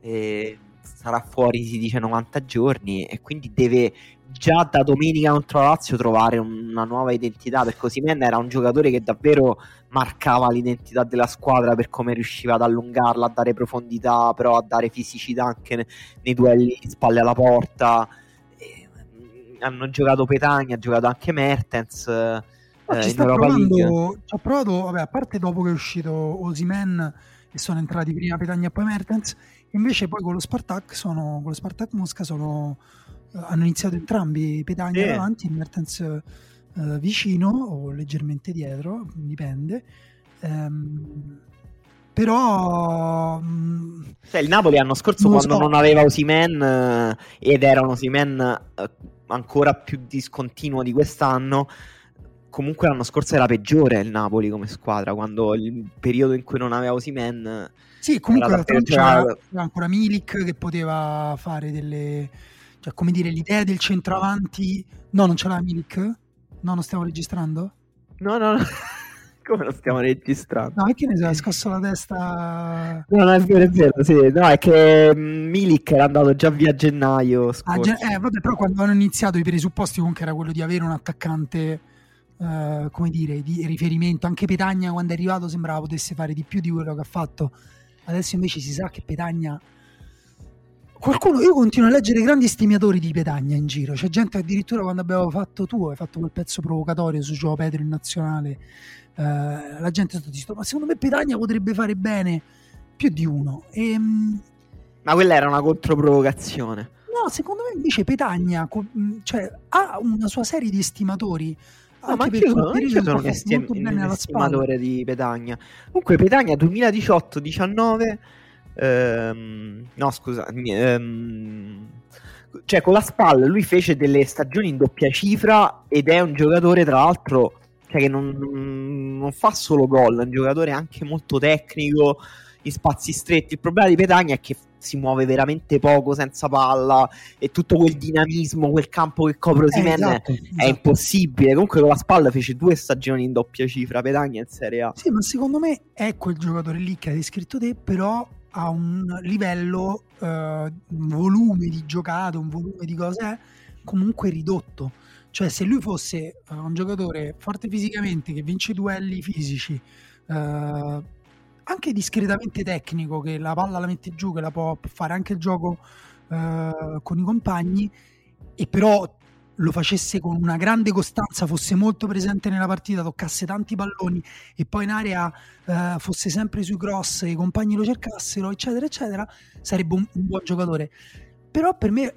eh, sarà fuori si dice 90 giorni e quindi deve già da domenica contro la Lazio trovare una nuova identità perché Osimen era un giocatore che davvero marcava l'identità della squadra per come riusciva ad allungarla, a dare profondità però a dare fisicità anche nei, nei duelli spalle alla porta. E, mh, hanno giocato Petagna, ha giocato anche Mertens eh, ci sta provando, ci ha provato, vabbè, a parte dopo che è uscito Osimen e sono entrati prima Petagna e poi Mertens Invece poi con lo Spartak, sono, con lo Spartak Mosca sono, uh, hanno iniziato entrambi Petagna yeah. davanti, Mertens uh, vicino o leggermente dietro, dipende. Um, però mm, cioè, il Napoli l'anno scorso non quando so. non aveva Osimen uh, ed era un Osimen ancora più discontinuo di quest'anno comunque l'anno scorso era peggiore il Napoli come squadra quando il periodo in cui non aveva Osimen sì, comunque c'era, ancora Milik che poteva fare delle... Cioè, come dire, l'idea del centravanti... No, non c'era Milik? No, non stiamo registrando? No, no, no. Come lo stiamo registrando? No, è che ne sai, hai scosso la testa. No, no, è vero, è vero, sì. No, è che mm, Milik era andato già via a gennaio. Ah, gen- eh, vabbè, però quando hanno iniziato i presupposti comunque era quello di avere un attaccante, eh, come dire, di riferimento. Anche Petagna quando è arrivato sembrava potesse fare di più di quello che ha fatto. Adesso invece si sa che Petagna... Qualcuno, io continuo a leggere grandi stimatori di Petagna in giro. C'è gente addirittura quando abbiamo fatto tu, hai fatto quel pezzo provocatorio su Gio Pedro in nazionale Uh, la gente sta dicendo ma secondo me Petagna potrebbe fare bene più di uno e, um... ma quella era una controprovocazione no secondo me invece Petagna cioè, ha una sua serie di estimatori No, ma anche io, sono, un, estim- un estimatore di Petagna. Comunque, Petagna 2018-19. Ehm, no, scusa. Ehm, cioè, con la spalla lui fece delle stagioni in doppia cifra ed è un giocatore, tra l'altro, cioè che non, non, fa solo gol, è un giocatore anche molto tecnico in spazi stretti. Il problema di Petagna è che si muove veramente poco senza palla e tutto quel dinamismo, quel campo che copre Osimen eh, esatto, esatto. è impossibile. Comunque con la spalla fece due stagioni in doppia cifra Petagna in Serie A. Sì, ma secondo me è quel giocatore lì che hai descritto te, però ha un livello, uh, un volume di giocate, un volume di cose comunque ridotto cioè, se lui fosse uh, un giocatore forte fisicamente, che vince duelli fisici, uh, anche discretamente tecnico, che la palla la mette giù, che la può fare anche il gioco uh, con i compagni, e però lo facesse con una grande costanza, fosse molto presente nella partita, toccasse tanti palloni e poi in area uh, fosse sempre sui cross, i compagni lo cercassero, eccetera, eccetera, sarebbe un, un buon giocatore però per me,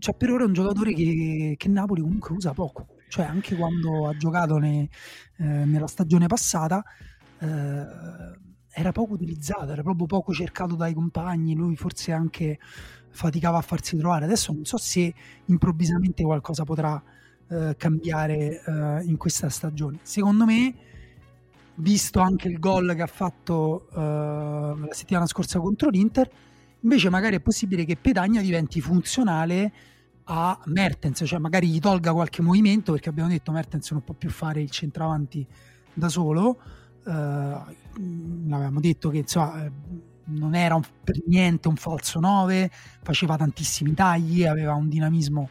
cioè per ora è un giocatore che, che Napoli comunque usa poco. Cioè anche quando ha giocato ne, eh, nella stagione passata eh, era poco utilizzato, era proprio poco cercato dai compagni, lui forse anche faticava a farsi trovare. Adesso non so se improvvisamente qualcosa potrà eh, cambiare eh, in questa stagione. Secondo me, visto anche il gol che ha fatto eh, la settimana scorsa contro l'Inter, Invece magari è possibile che Petagna diventi funzionale a Mertens, cioè magari gli tolga qualche movimento, perché abbiamo detto Mertens non può più fare il centravanti da solo. Uh, avevamo detto che insomma, non era un, per niente un falso 9, faceva tantissimi tagli, aveva un dinamismo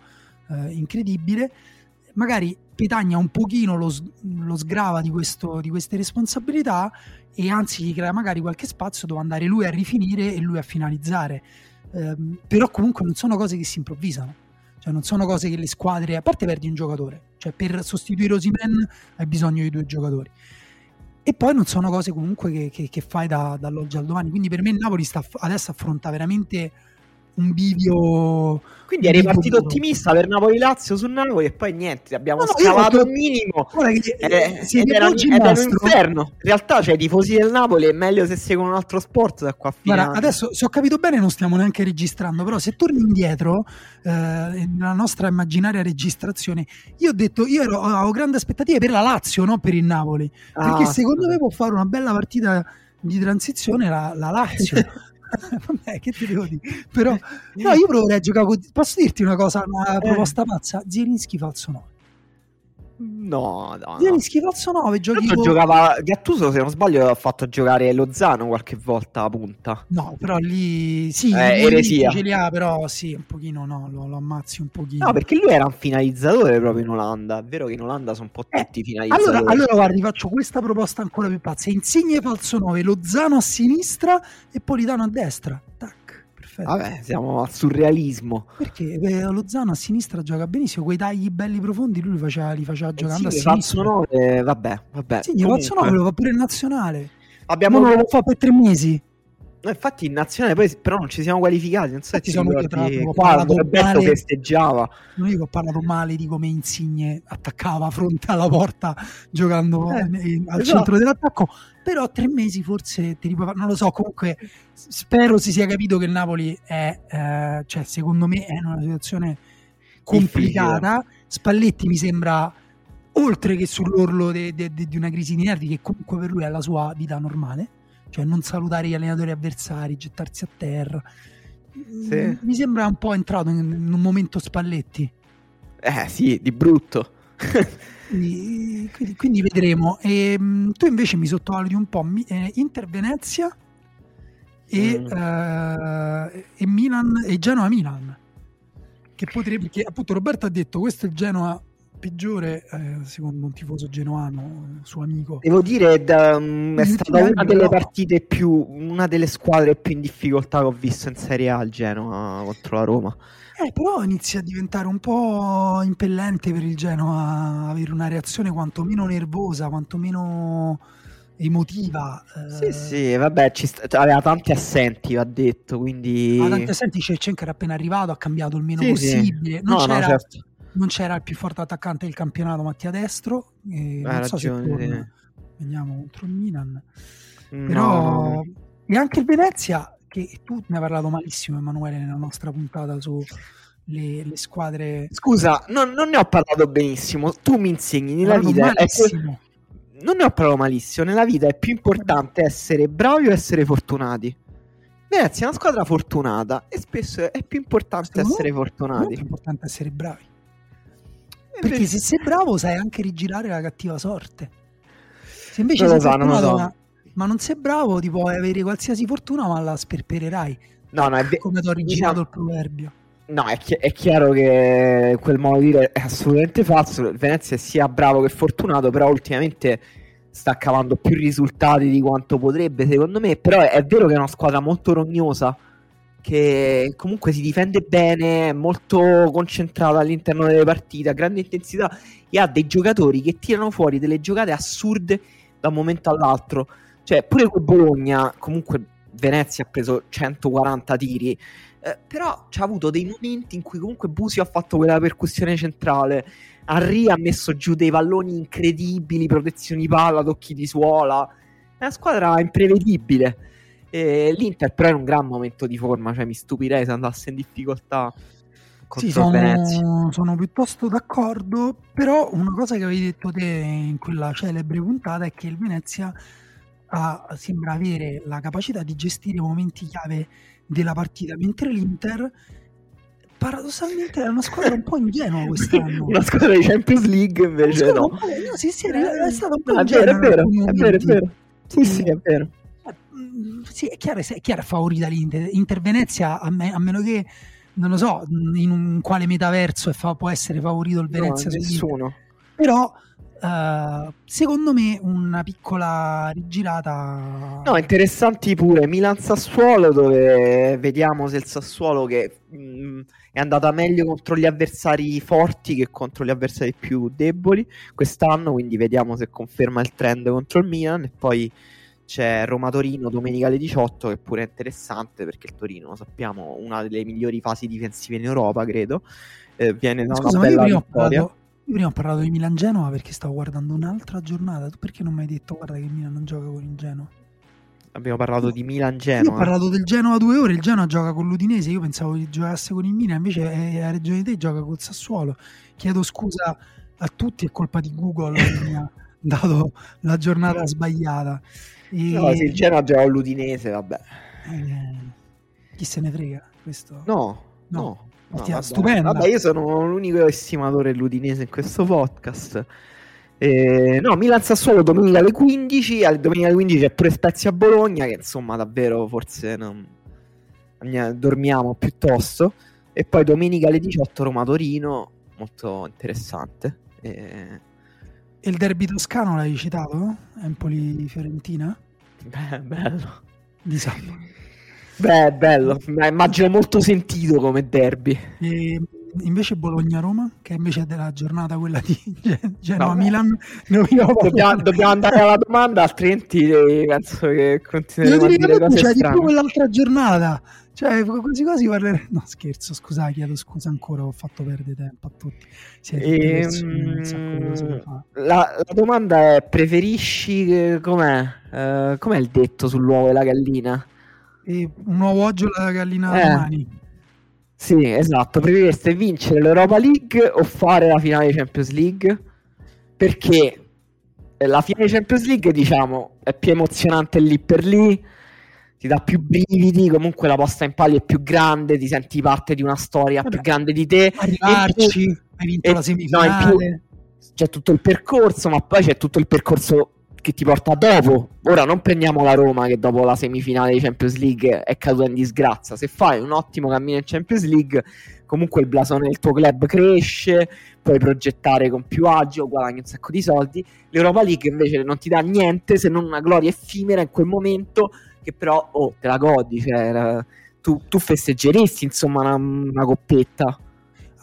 uh, incredibile. Magari Petagna un pochino lo, lo sgrava di, questo, di queste responsabilità e anzi gli crea magari qualche spazio dove andare lui a rifinire e lui a finalizzare. Eh, però comunque non sono cose che si improvvisano, cioè non sono cose che le squadre, a parte perdi un giocatore, cioè per sostituire Osimen hai bisogno di due giocatori. E poi non sono cose comunque che, che, che fai da, dall'oggi al domani. Quindi per me il Napoli sta, adesso affronta veramente un bivio. Quindi eri partito ottimista per Napoli-Lazio su Napoli e poi niente, abbiamo no, scavato il minimo. Che, eh, ed era, ed era un inferno. In realtà, cioè, i tifosi del Napoli è meglio se seguono un altro sport da qua a fine. Guarda, adesso, se ho capito bene, non stiamo neanche registrando, però se torni indietro eh, nella nostra immaginaria registrazione, io ho detto, io ero, avevo grandi aspettative per la Lazio, non per il Napoli, perché ah, secondo me può fare una bella partita di transizione la, la Lazio. Vabbè, che ti devo dire? Però, no, io proverei a giocare con... Posso dirti una cosa, una eh. proposta pazza? Zielinski falso 9. No, no. Zielinski no. falso 9 giochi con... giocava Gattuso se non sbaglio ha fatto giocare Lozano qualche volta a punta. No, però lì sì, eh, eresia. ce li ha, però sì, un pochino no, lo, lo, ammazzi un pochino. No, perché lui era un finalizzatore proprio in Olanda. È vero che in Olanda sono un po' eh, tutti eh, finalizzatori. Allora, allora guardi, faccio questa proposta ancora più pazza. Insigne falso 9, Lozano a sinistra e Politano a destra. Vabbè, siamo al surrealismo. Perché eh, Lozano a sinistra gioca benissimo, quei tagli belli profondi lui li faceva, li faceva eh giocando sì, a sinistra. 9, vabbè, vabbè. Sì, Comunque... 9 lo fa pure in nazionale. Abbiamo... Non lo fa per tre mesi. No, infatti in nazionale poi però non ci siamo qualificati, non so se ti sono ricordi quando Roberto festeggiava. Non dico ho parlato male di come Insigne attaccava fronte alla porta giocando eh, al esatto. centro dell'attacco, però tre mesi forse ti ripuoi non lo so, comunque spero si sia capito che il Napoli è eh, cioè secondo me è in una situazione complicata. Spalletti mi sembra oltre che sull'orlo di una crisi di nervi che comunque per lui è la sua vita normale cioè non salutare gli allenatori avversari, gettarsi a terra. Sì. Mm, mi sembra un po' entrato in, un momento Spalletti. Eh sì, di brutto. quindi, quindi, quindi, vedremo. E, ehm, tu invece mi sottovaluti un po' eh, Inter Venezia e, mm. eh, e Milan e Genoa Milan. Che potrebbe, perché appunto Roberto ha detto questo è il Genoa peggiore eh, secondo un tifoso genuano suo amico devo dire da, um, è stata una delle partite più una delle squadre più in difficoltà che ho visto in Serie A il Genoa contro la Roma eh, però inizia a diventare un po' impellente per il Genoa avere una reazione quantomeno nervosa quantomeno emotiva. Eh... Sì, sì, vabbè, st- aveva tanti assenti, va detto, quindi... Aveva tanti assenti, Shevchenko era appena arrivato, ha cambiato il meno sì, possibile. Sì. Non, no, c'era, no, certo. Non, c'era, il più forte attaccante del campionato, Mattia Destro, e non so ragione, se torna. Veniamo contro il Milan. No, Però... E anche il Venezia, che tu ne hai parlato malissimo, Emanuele, nella nostra puntata su... Le, le, squadre. Scusa, non, non, ne ho parlato benissimo. Tu mi insegni nella vita. È che, non ne ho parlato malissimo. Nella vita è più importante essere bravi o essere fortunati. Venezia è una squadra fortunata e spesso è più importante Secondo essere fortunati. È più importante essere bravi. Perché se sei bravo sai anche rigirare la cattiva sorte. Se invece sei so, non so. ma, ma, non sei bravo, ti puoi avere qualsiasi fortuna, ma la sperpererai. No, no, è ve- come ti ho originato diciamo... il proverbio. No, è, chi- è, chiaro che quel modo di dire è assolutamente falso. Venezia è sia bravo che fortunato, però ultimamente sta cavando più risultati di quanto potrebbe, secondo me. Però è, è vero che è una squadra molto rognosa, che comunque si difende bene, è molto concentrata all'interno delle partite, a grande intensità e ha dei giocatori che tirano fuori delle giocate assurde da un momento all'altro. Cioè, pure con Bologna, comunque Venezia ha preso 140 tiri eh, però ha avuto dei momenti in cui comunque Busio ha fatto quella percussione centrale. Arri ha messo giù dei palloni incredibili, protezioni palla, tocchi di suola. È una squadra imprevedibile. E L'Inter però è in un gran momento di forma, cioè mi stupirei se andasse in difficoltà. Sì, sono, sono, piuttosto d'accordo, però una cosa che avevi detto te in quella celebre puntata è che il Venezia ha, sembra avere la capacità di gestire momenti chiave della partita, mentre l'Inter paradossalmente è una squadra un po' ingenua quest'anno. una squadra di Champions League invece no. no sì, sì, è, è stata un po' ingenua. È vero, è vero, è vero. Sì, sì, è vero. Sì, è chiaro, è chiaro favorita l'Inter. Inter Venezia, a, me, a, meno che non lo so in un quale metaverso fa, può essere favorito il Venezia. No, nessuno. Però Uh, secondo me una piccola rigirata. No, interessanti pure Milan Sassuolo, dove vediamo se il Sassuolo che mh, mm, è andata meglio contro gli avversari forti che contro gli avversari più deboli quest'anno. Quindi vediamo se conferma il trend contro il Milan. E poi c'è Roma Torino domenica alle 18, che pure è interessante perché il Torino, lo sappiamo, una delle migliori fasi difensive in Europa, credo. Eh, viene da una Scusa, bella vittoria. Io prima ho parlato di Milan Genoa perché stavo guardando un'altra giornata. Tu perché non mi hai detto guarda che Milan non gioca con il Genoa? Abbiamo parlato di Milan Genoa. Io ho parlato del Genoa due ore, il Genoa gioca con l'Udinese, io pensavo che giocasse con il Milan, invece è a Reggio di te gioca col Sassuolo. Chiedo scusa a tutti, è colpa di Google che mi ha dato la giornata sbagliata. E... No, se il Genoa gioca con l'Udinese, vabbè. Eh, chi se ne frega questo? No, no. no. No, vabbè. Vabbè, io sono l'unico estimatore dell'Udinese in questo podcast. Eh, no, Milan Sassuolo domenica alle 15. Alle domenica alle 15 c'è pure Spezia Bologna. Che insomma, davvero forse non... dormiamo piuttosto. E poi domenica alle 18 Roma Torino. Molto interessante. E... e il derby toscano l'hai citato? Empoli Fiorentina? Beh, bello. Di sabato. Beh, bello, immagino molto sentito come derby. E invece Bologna-Roma, che invece è della giornata quella di Genoa-Milan, no. dobbiamo, dobbiamo, andare alla domanda, altrimenti penso che continueremo a dire cose cioè, di più quell'altra giornata. Cioè, quasi quasi parlerei... No, scherzo, scusa, chiedo scusa ancora, ho fatto perdere tempo a tutti. E, ehm, la, la, domanda è, preferisci... Com'è? Uh, com'è il detto sull'uovo e la gallina? E un nuovo oggio alla gallina eh. domani. Sì, esatto. Preferireste vincere l'Europa League o fare la finale di Champions League? Perché la finale di Champions League, diciamo, è più emozionante lì per lì, ti dà più brividi, comunque la posta in palio è più grande, ti senti parte di una storia Vabbè, più grande di te. Arrivarci, più, hai vinto la semifinale. No, più, c'è tutto il percorso, ma poi c'è tutto il percorso che ti porta dopo. Ora non prendiamo la Roma che dopo la semifinale di Champions League è caduta in disgrazia. Se fai un ottimo cammino in Champions League, comunque il blasone del tuo club cresce, puoi progettare con più agio, guadagni un sacco di soldi. L'Europa League invece non ti dà niente se non una gloria effimera in quel momento che però oh, te la godi, cioè, tu, tu festeggeresti insomma una, una coppetta.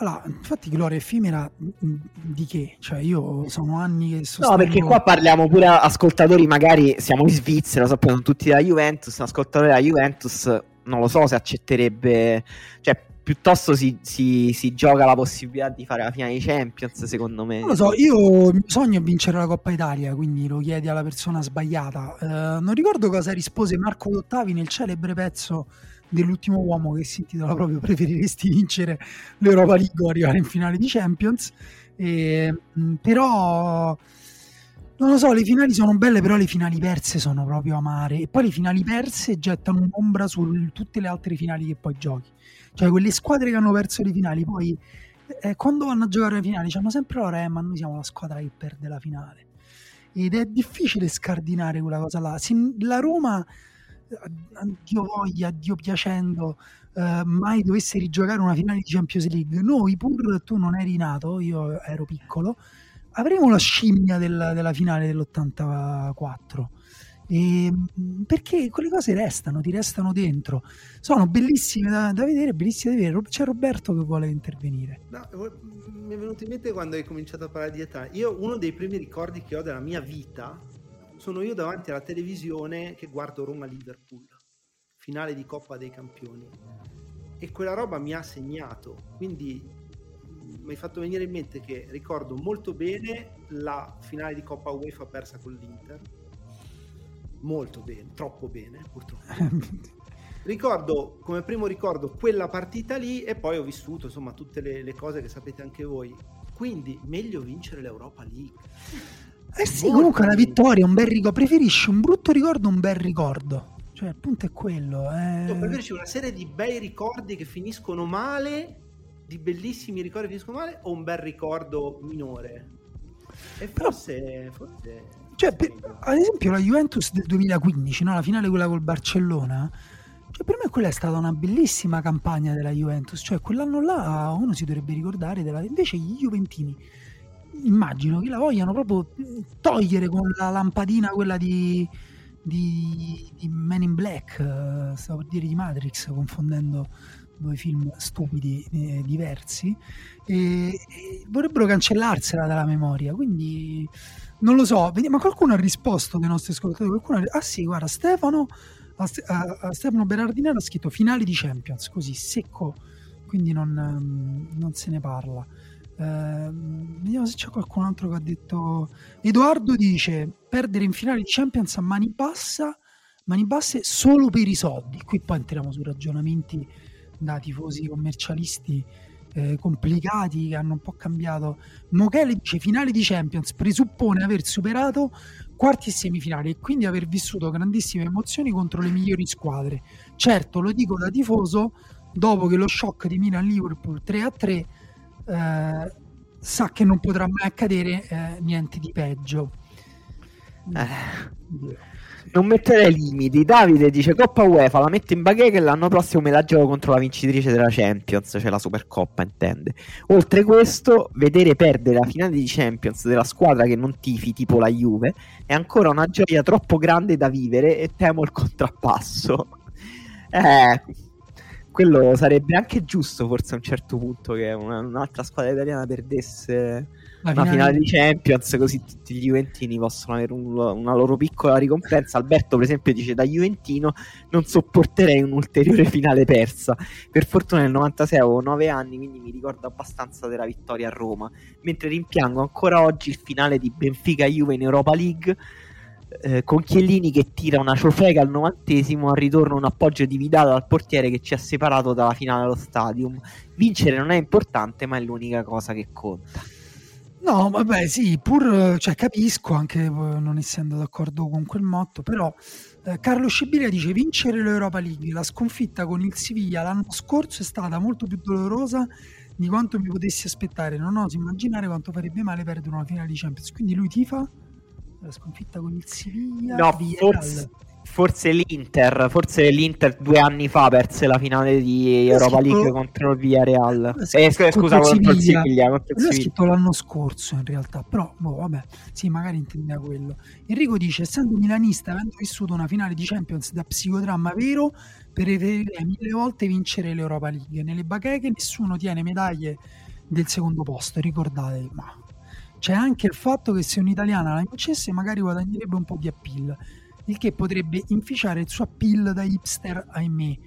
Allora, infatti gloria effimera di che? Cioè io sono anni che sono... No, perché qua parliamo pure ascoltatori, magari siamo in Svizzera, sappiamo tutti della Juventus, un ascoltatore della Juventus non lo so se accetterebbe... Cioè, piuttosto si, si, si, gioca la possibilità di fare la finale di Champions, secondo me. Non lo so, io sogno vincere la Coppa Italia, quindi lo chiedi alla persona sbagliata. Eh, non ricordo cosa rispose Marco Dottavi nel celebre pezzo dell'ultimo uomo che si intitola proprio preferiresti vincere l'Europa League o arrivare in finale di Champions e, mm, però non lo so, le finali sono belle, però le finali perse sono proprio amare. E poi le finali perse gettano un'ombra su tutte le altre finali che poi giochi. Cioè, quelle squadre che hanno perso le finali, poi eh, quando vanno a giocare le finali, hanno sempre loro, eh, ma noi siamo la squadra che perde la finale. Ed è difficile scardinare quella cosa là. la Roma Dio voglia, Dio piacendo, eh, mai dovesse rigiocare una finale di Champions League, noi pur tu non eri nato, io ero piccolo, avremo la scimmia del, della finale dell'84. E, perché quelle cose restano, ti restano dentro, sono bellissime da, da vedere, bellissime da vedere. C'è Roberto che vuole intervenire. No, mi è venuto in mente quando hai cominciato a parlare di età. Io uno dei primi ricordi che ho della mia vita sono io davanti alla televisione che guardo Roma-Liverpool, finale di Coppa dei Campioni. E quella roba mi ha segnato, quindi mm, mi hai fatto venire in mente che ricordo molto bene la finale di Coppa UEFA persa con l'Inter. Molto bene, troppo bene, purtroppo. ricordo come primo ricordo quella partita lì e poi ho vissuto insomma tutte le, le cose che sapete anche voi. Quindi meglio vincere l'Europa League. Eh sì, comunque una vittoria, un bel ricordo. Preferisci un brutto ricordo o un bel ricordo? Cioè, il punto è quello. Eh... No, preferisci una serie di bei ricordi che finiscono male, di bellissimi ricordi che finiscono male, o un bel ricordo minore? E forse... Però, forse cioè, per, ad esempio la Juventus del 2015, no? la finale quella col Barcellona, cioè per me quella è stata una bellissima campagna della Juventus, cioè quell'anno là uno si dovrebbe ricordare della... invece gli Juventini immagino che la vogliano proprio togliere con la lampadina quella di, di, di Man in Black, uh, stavo per dire di Matrix, confondendo due film stupidi eh, diversi, e, e, vorrebbero cancellarsela dalla memoria, quindi non lo so, ma qualcuno ha risposto dei nostri ascoltatori, qualcuno ha, ah sì, guarda, Stefano, a, a, a Stefano Berardinello ha scritto finali di Champions, così secco, quindi non, non se ne parla. Eh, vediamo se c'è qualcun altro che ha detto. Edoardo dice: perdere in finale di Champions a mani, bassa, mani basse solo per i soldi. Qui poi entriamo su ragionamenti da tifosi commercialisti eh, complicati che hanno un po' cambiato. Mochele dice: finale di Champions presuppone aver superato quarti e semifinali e quindi aver vissuto grandissime emozioni contro le migliori squadre. Certo, lo dico da tifoso, dopo che lo shock di Milan-Liverpool 3 a 3 eh, sa che non potrà mai accadere eh, niente di peggio. Eh. Non metterei limiti. Davide dice Coppa UEFA la mette in bacheca e l'anno prossimo me la gioco contro la vincitrice della Champions, cioè la Supercoppa, intende. Oltre questo, vedere perdere la finale di Champions della squadra che non tifi, tipo la Juve, è ancora una gioia troppo grande da vivere e temo il contrappasso. Eh, quello sarebbe anche giusto forse a un certo punto che una, un'altra squadra italiana perdesse la una finale di Champions così tutti gli Juventini possono avere un, una loro piccola ricompensa Alberto per esempio dice da Juventino non sopporterei un'ulteriore finale persa per fortuna nel 96 avevo 9 anni quindi mi ricordo abbastanza della vittoria a Roma mentre rimpiango ancora oggi il finale di Benfica-Juve in Europa League eh, con Chiellini che tira una ciofeca al novantesimo, al ritorno un appoggio di Vidal al portiere che ci ha separato dalla finale allo stadium. Vincere non è importante, ma è l'unica cosa che conta. No, vabbè, sì, pur cioè, capisco anche eh, non essendo d'accordo con quel motto, però eh, Carlo Scibilia dice vincere l'Europa League, la sconfitta con il Siviglia l'anno scorso è stata molto più dolorosa di quanto mi potessi aspettare. Non oso immaginare quanto farebbe male perdere una finale di Champions. Quindi lui tifa la sconfitta con il Siviglia. No, forse, forse, l'Inter, forse l'Inter due anni fa perse la finale di Europa scritto, League contro il Villarreal. Eh, scusa, scusa contro il Siviglia. Contro il Siviglia. scritto l'anno scorso in realtà, però boh, vabbè, sì, magari intendeva quello. Enrico dice, essendo milanista, avendo vissuto una finale di Champions da psicodramma vero, preferirei mille volte vincere l'Europa League. Nelle bacheche nessuno tiene medaglie del secondo posto, ricordatevi, ma c'è anche il fatto che se un'italiana la vincesse magari guadagnerebbe un po' di appeal, il che potrebbe inficiare il suo appeal da hipster, ahimè.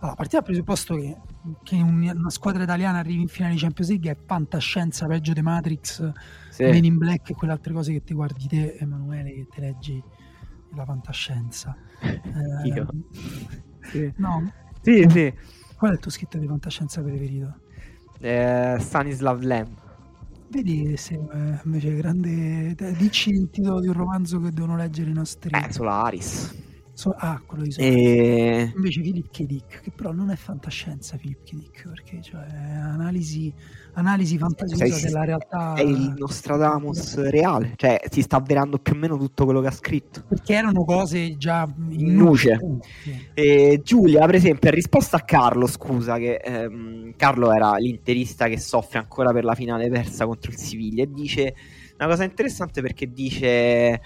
Allora, partiamo dal presupposto che, che una squadra italiana arrivi in finale di Champions League è fantascienza, peggio di Matrix, sì. Men in Black e quelle altre cose che ti guardi te, Emanuele, che ti leggi la fantascienza. Io? Eh, sì. No? Sì, sì. Qual è il tuo scritto di fantascienza preferito? Eh, Stanislav Lem. Vedi se eh, invece grande... Dici il titolo di un romanzo che devono leggere i nostri... Eh, Solaris. So... Ah, quello di Solaris. E... Invece Philip K. Dick, che però non è fantascienza Philip K. Dick, perché cioè, è analisi analisi fantasiosa sei, della realtà. È il Nostradamus reale, cioè si sta avverando più o meno tutto quello che ha scritto. Perché erano cose già in nuce. E Giulia, per esempio, ha risposto a Carlo, scusa, che ehm, Carlo era l'interista che soffre ancora per la finale persa contro il Siviglia e dice una cosa interessante perché dice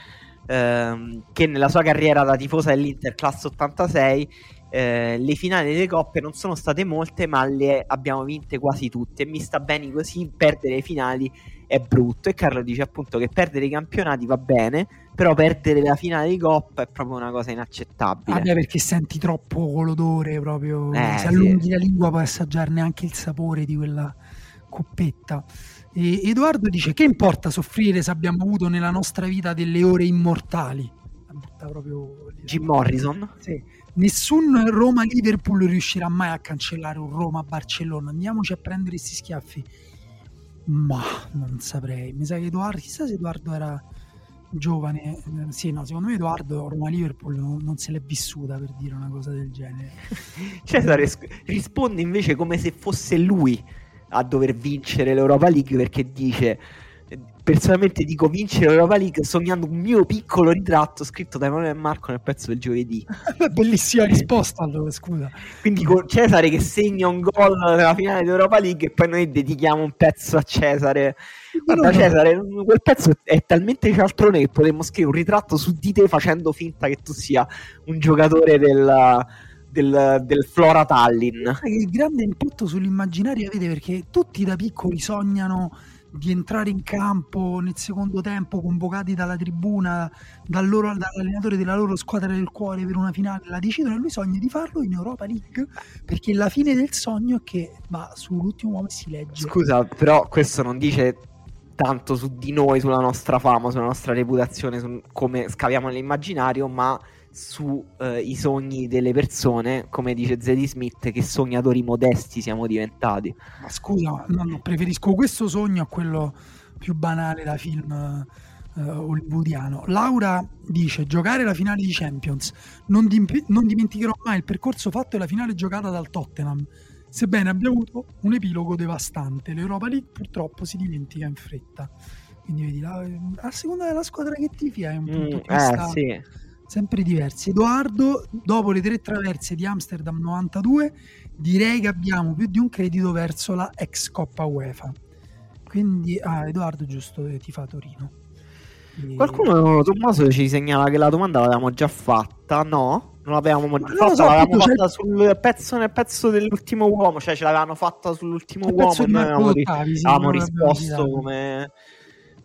ehm, che nella sua carriera da tifosa dell'Inter classe 86 eh, le finali delle coppe non sono state molte, ma le abbiamo vinte quasi tutte. E mi sta bene così. Perdere le finali è brutto. E Carlo dice appunto che perdere i campionati va bene, però perdere la finale di coppa è proprio una cosa inaccettabile. Ah, perché senti troppo l'odore proprio. Eh, se allunghi sì. la lingua puoi assaggiarne anche il sapore di quella coppetta. E Edoardo dice: Che importa soffrire se abbiamo avuto nella nostra vita delle ore immortali? Proprio. Jim Morrison? Sì nessun Roma-Liverpool riuscirà mai a cancellare un Roma-Barcellona. Andiamoci a prendere questi schiaffi. Ma non saprei. Mi sa che Edoardo, chissà se Edoardo era giovane. Sì, no, secondo me Edoardo Roma-Liverpool non, non se l'è vissuta per dire una cosa del genere. Cesare risponde invece come se fosse lui a dover vincere l'Europa League perché dice personalmente dico vincere l'Europa League sognando un mio piccolo ritratto scritto da Emanuele e Marco nel pezzo del giovedì. Bellissima risposta allora, scusa. Quindi con Cesare che segna un gol nella finale d'Europa League e poi noi dedichiamo un pezzo a Cesare. Guarda no, Cesare, quel pezzo è talmente cialtrone che potremmo scrivere un ritratto su di te facendo finta che tu sia un giocatore del, del, del, Flora Tallinn. Il grande impatto sull'immaginario avete perché tutti da piccoli sognano di entrare in campo nel secondo tempo convocati dalla tribuna dal loro, dall'allenatore della loro squadra del cuore per una finale la decidono e lui sogna di farlo in Europa League perché la fine del sogno è che va sull'ultimo uomo e si legge. Scusa però questo non dice tanto su di noi sulla nostra fama sulla nostra reputazione su come scaviamo nell'immaginario ma sui eh, sogni delle persone, come dice Zeddy Smith, che sognatori modesti siamo diventati. Ma scusa, no, no, preferisco questo sogno a quello più banale da film eh, hollywoodiano. Laura dice: Giocare la finale di Champions. Non, dimp- non dimenticherò mai il percorso fatto e la finale giocata dal Tottenham. Sebbene abbia avuto un epilogo devastante, l'Europa League purtroppo si dimentica in fretta. Quindi vedi, la, a seconda della squadra che tifi hai un punto mm, di vista. Eh, sì sempre diversi. Edoardo, dopo le tre traverse di Amsterdam 92, direi che abbiamo più di un credito verso la ex Coppa UEFA. Quindi, ah, Edoardo, giusto, ti fa Torino. E... Qualcuno, Tommaso, ci segnala che la domanda l'avevamo già fatta, no? Non l'avevamo già fatta, so, l'avevamo fatta sul pezzo, nel pezzo dell'ultimo uomo, cioè ce l'avevano fatta sull'ultimo uomo e noi avevamo, sì, avevamo risposto come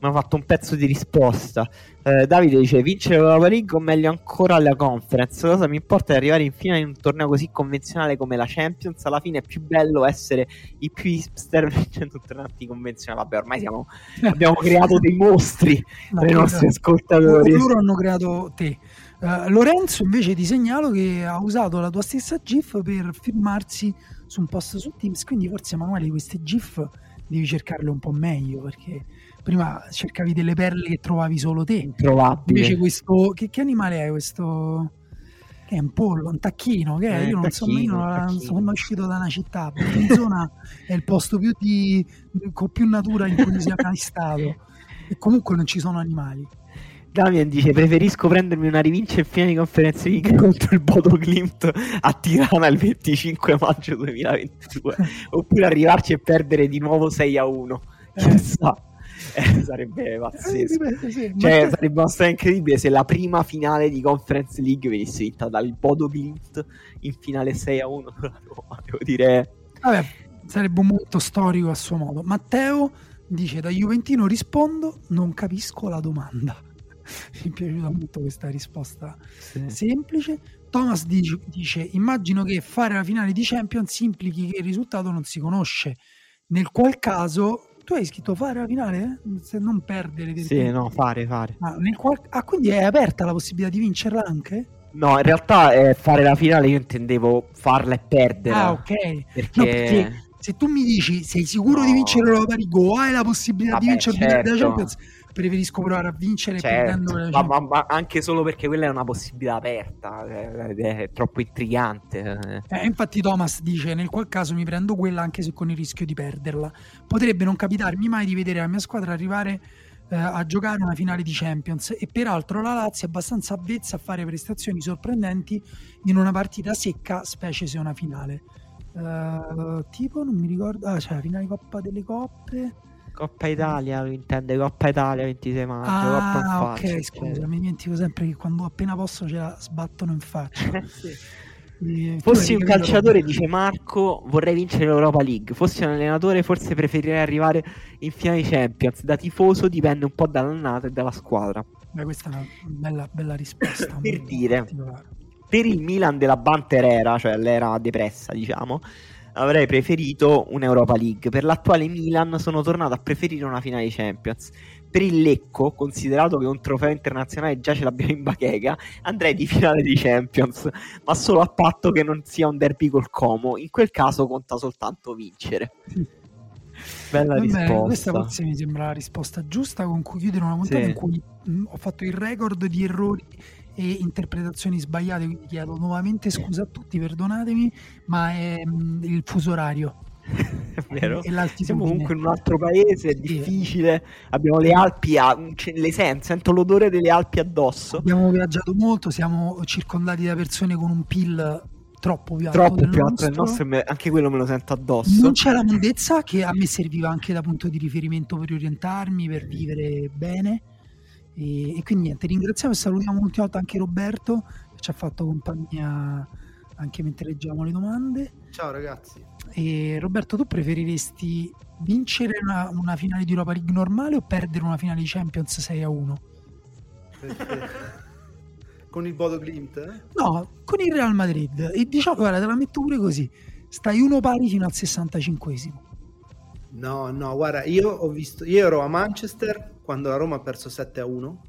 mi ha fatto un pezzo di risposta. Eh, Davide dice: Vincere l'Europa League o meglio ancora la conference? Cosa mi importa di arrivare in fine in un torneo così convenzionale come la Champions? Alla fine è più bello essere i più hipster vincendo un torneo convenzionale. Vabbè, ormai siamo, abbiamo creato dei mostri per i nostri ascoltatori. Loro hanno creato te. Uh, Lorenzo invece ti segnalo che ha usato la tua stessa GIF per firmarsi su un post su Teams. Quindi forse Emanuele queste GIF devi cercarle un po' meglio perché prima cercavi delle perle che trovavi solo te. Introvabile. Invece questo... Che, che animale è questo? che è un pollo, un tacchino, che è, eh, io non so, io non sono mai uscito da una città, in zona è il posto più di, con più natura in cui sia mai stato e comunque non ci sono animali. Damian dice preferisco prendermi una rivincita in finale di conferenza League contro il Bodo Glimt a Tirana il 25 maggio 2022 oppure arrivarci e perdere di nuovo 6 a 1 chissà eh, sarebbe pazzesco. Eh, sì, cioè, ma... sarebbe abbastanza incredibile se la prima finale di Conference League venisse vinta dal Bodo Glimt in finale 6 a 1 Devo dire. Vabbè, sarebbe un momento storico a suo modo. Matteo dice: Da Juventino rispondo, non capisco la domanda. Mi è piaciuta molto questa risposta sì. semplice. Thomas dice, dice: Immagino che fare la finale di Champions implichi che il risultato non si conosce. Nel qual caso tu hai scritto fare la finale? Se non perdere. Sì, no, fare, fare. Ah, qual... ah, quindi è aperta la possibilità di vincerla anche? No, in realtà eh, fare la finale io intendevo farla e perderla. Ah, ok. Perché... No, perché se tu mi dici sei sicuro no. di vincere l'Europa League o hai la possibilità Vabbè, di vincere certo. la Champions preferisco provare a vincere certo, ma, ma, ma, anche solo perché quella è una possibilità aperta è, è troppo intrigante eh, infatti Thomas dice nel qual caso mi prendo quella anche se con il rischio di perderla. Potrebbe non capitarmi mai di vedere la mia squadra arrivare eh, a giocare una finale di Champions. E peraltro la Lazio è abbastanza avvezza a fare prestazioni sorprendenti in una partita secca specie se è una finale. Uh, tipo non mi ricordo ah c'è la finale Coppa delle Coppe Coppa Italia, lo intende Coppa Italia 26 maggio. Ah, in faccia, ok, scusa, cioè. mi dimentico sempre che quando appena posso ce la sbattono in faccia. sì. Fossi un calciatore, dice Marco, vorrei vincere l'Europa League. Fossi un allenatore, forse preferirei arrivare in finale Champions. Da tifoso dipende un po' dall'annata e dalla squadra. Beh, questa è una bella, bella risposta. per dire, per il Milan della Banter era, cioè l'era depressa, diciamo, avrei preferito un'Europa League. Per l'attuale Milan sono tornato a preferire una finale di Champions. Per il Lecco, considerato che un trofeo internazionale già ce l'abbiamo in bacheca, andrei di finale di Champions, ma solo a patto che non sia un derby col Como. In quel caso conta soltanto vincere. Bella Vabbè, risposta. Questa forse mi sembra la risposta giusta con cui chiudere una puntata sì. in cui mh, ho fatto il record di errori e interpretazioni sbagliate, quindi chiedo nuovamente scusa a tutti, perdonatemi, ma è mh, mm, il fuso orario. è vero. Siamo comunque in un altro paese, è difficile. Abbiamo le Alpi, a, le sento, sento l'odore delle Alpi addosso. Abbiamo viaggiato molto, siamo circondati da persone con un PIL troppo più alto troppo più alto del nostro me, anche quello me lo sento addosso non c'è la mondezza che a me serviva anche da punto di riferimento per orientarmi per vivere bene e, e, quindi niente, ringraziamo e salutiamo un'ultima volta anche Roberto che ci ha fatto compagnia anche mentre leggiamo le domande. Ciao ragazzi. E Roberto, tu preferiresti vincere una, una finale di Europa League normale o perdere una finale di Champions 6 a 1? con il Bodo Glimt? Eh? No, con il Real Madrid. E diciamo, guarda, te la metto pure così. Stai uno pari fino al 65esimo. No, no, guarda, io ho visto, io ero a Manchester quando la Roma ha perso 7 a 1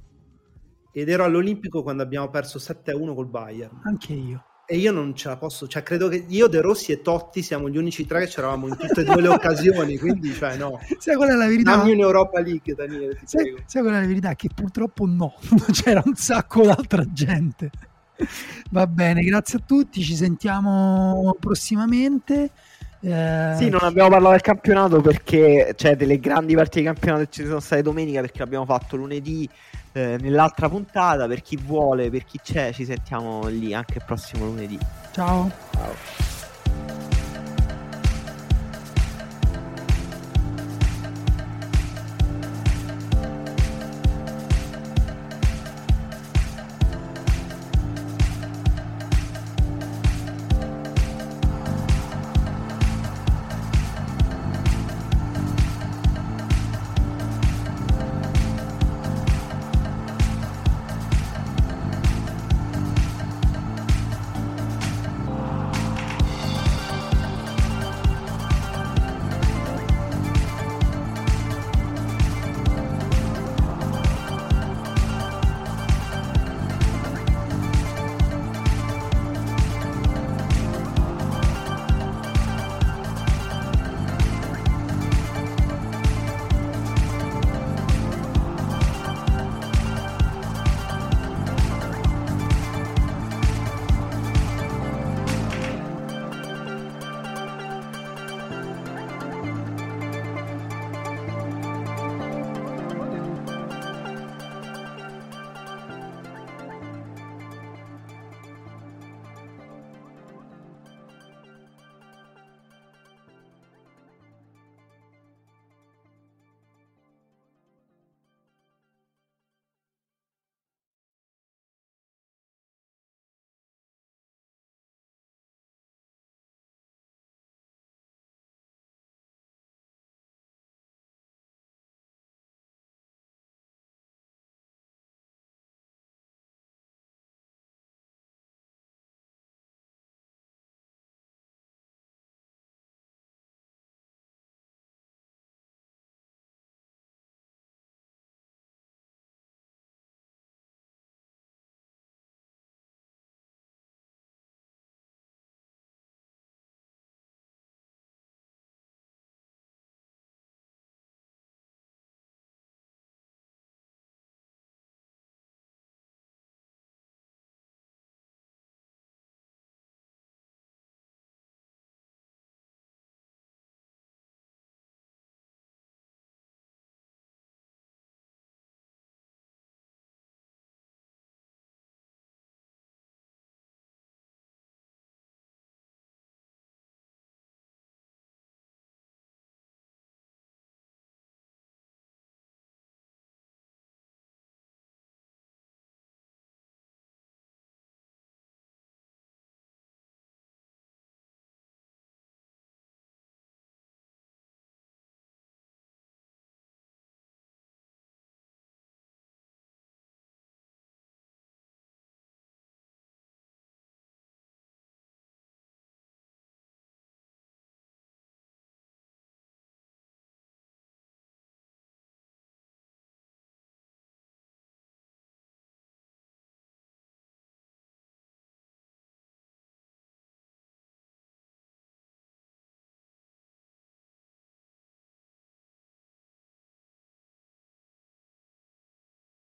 ed ero all'Olimpico quando abbiamo perso 7 a 1 col Bayern. Anche io. E io non ce la posso, cioè credo che io, De Rossi e Totti siamo gli unici tre che c'eravamo in tutte e due le occasioni, quindi cioè no. Sai qual è la verità? Dammi un'Europa League, Daniele, ti sai, sai qual è la verità? Che purtroppo no, c'era un sacco d'altra gente. Va bene, grazie a tutti, ci sentiamo prossimamente. Eh... Sì, non abbiamo parlato del campionato perché c'è delle grandi partite di campionato che ci sono state domenica perché l'abbiamo fatto lunedì eh, nell'altra puntata. Per chi vuole, per chi c'è, ci sentiamo lì anche il prossimo lunedì. Ciao. Ciao.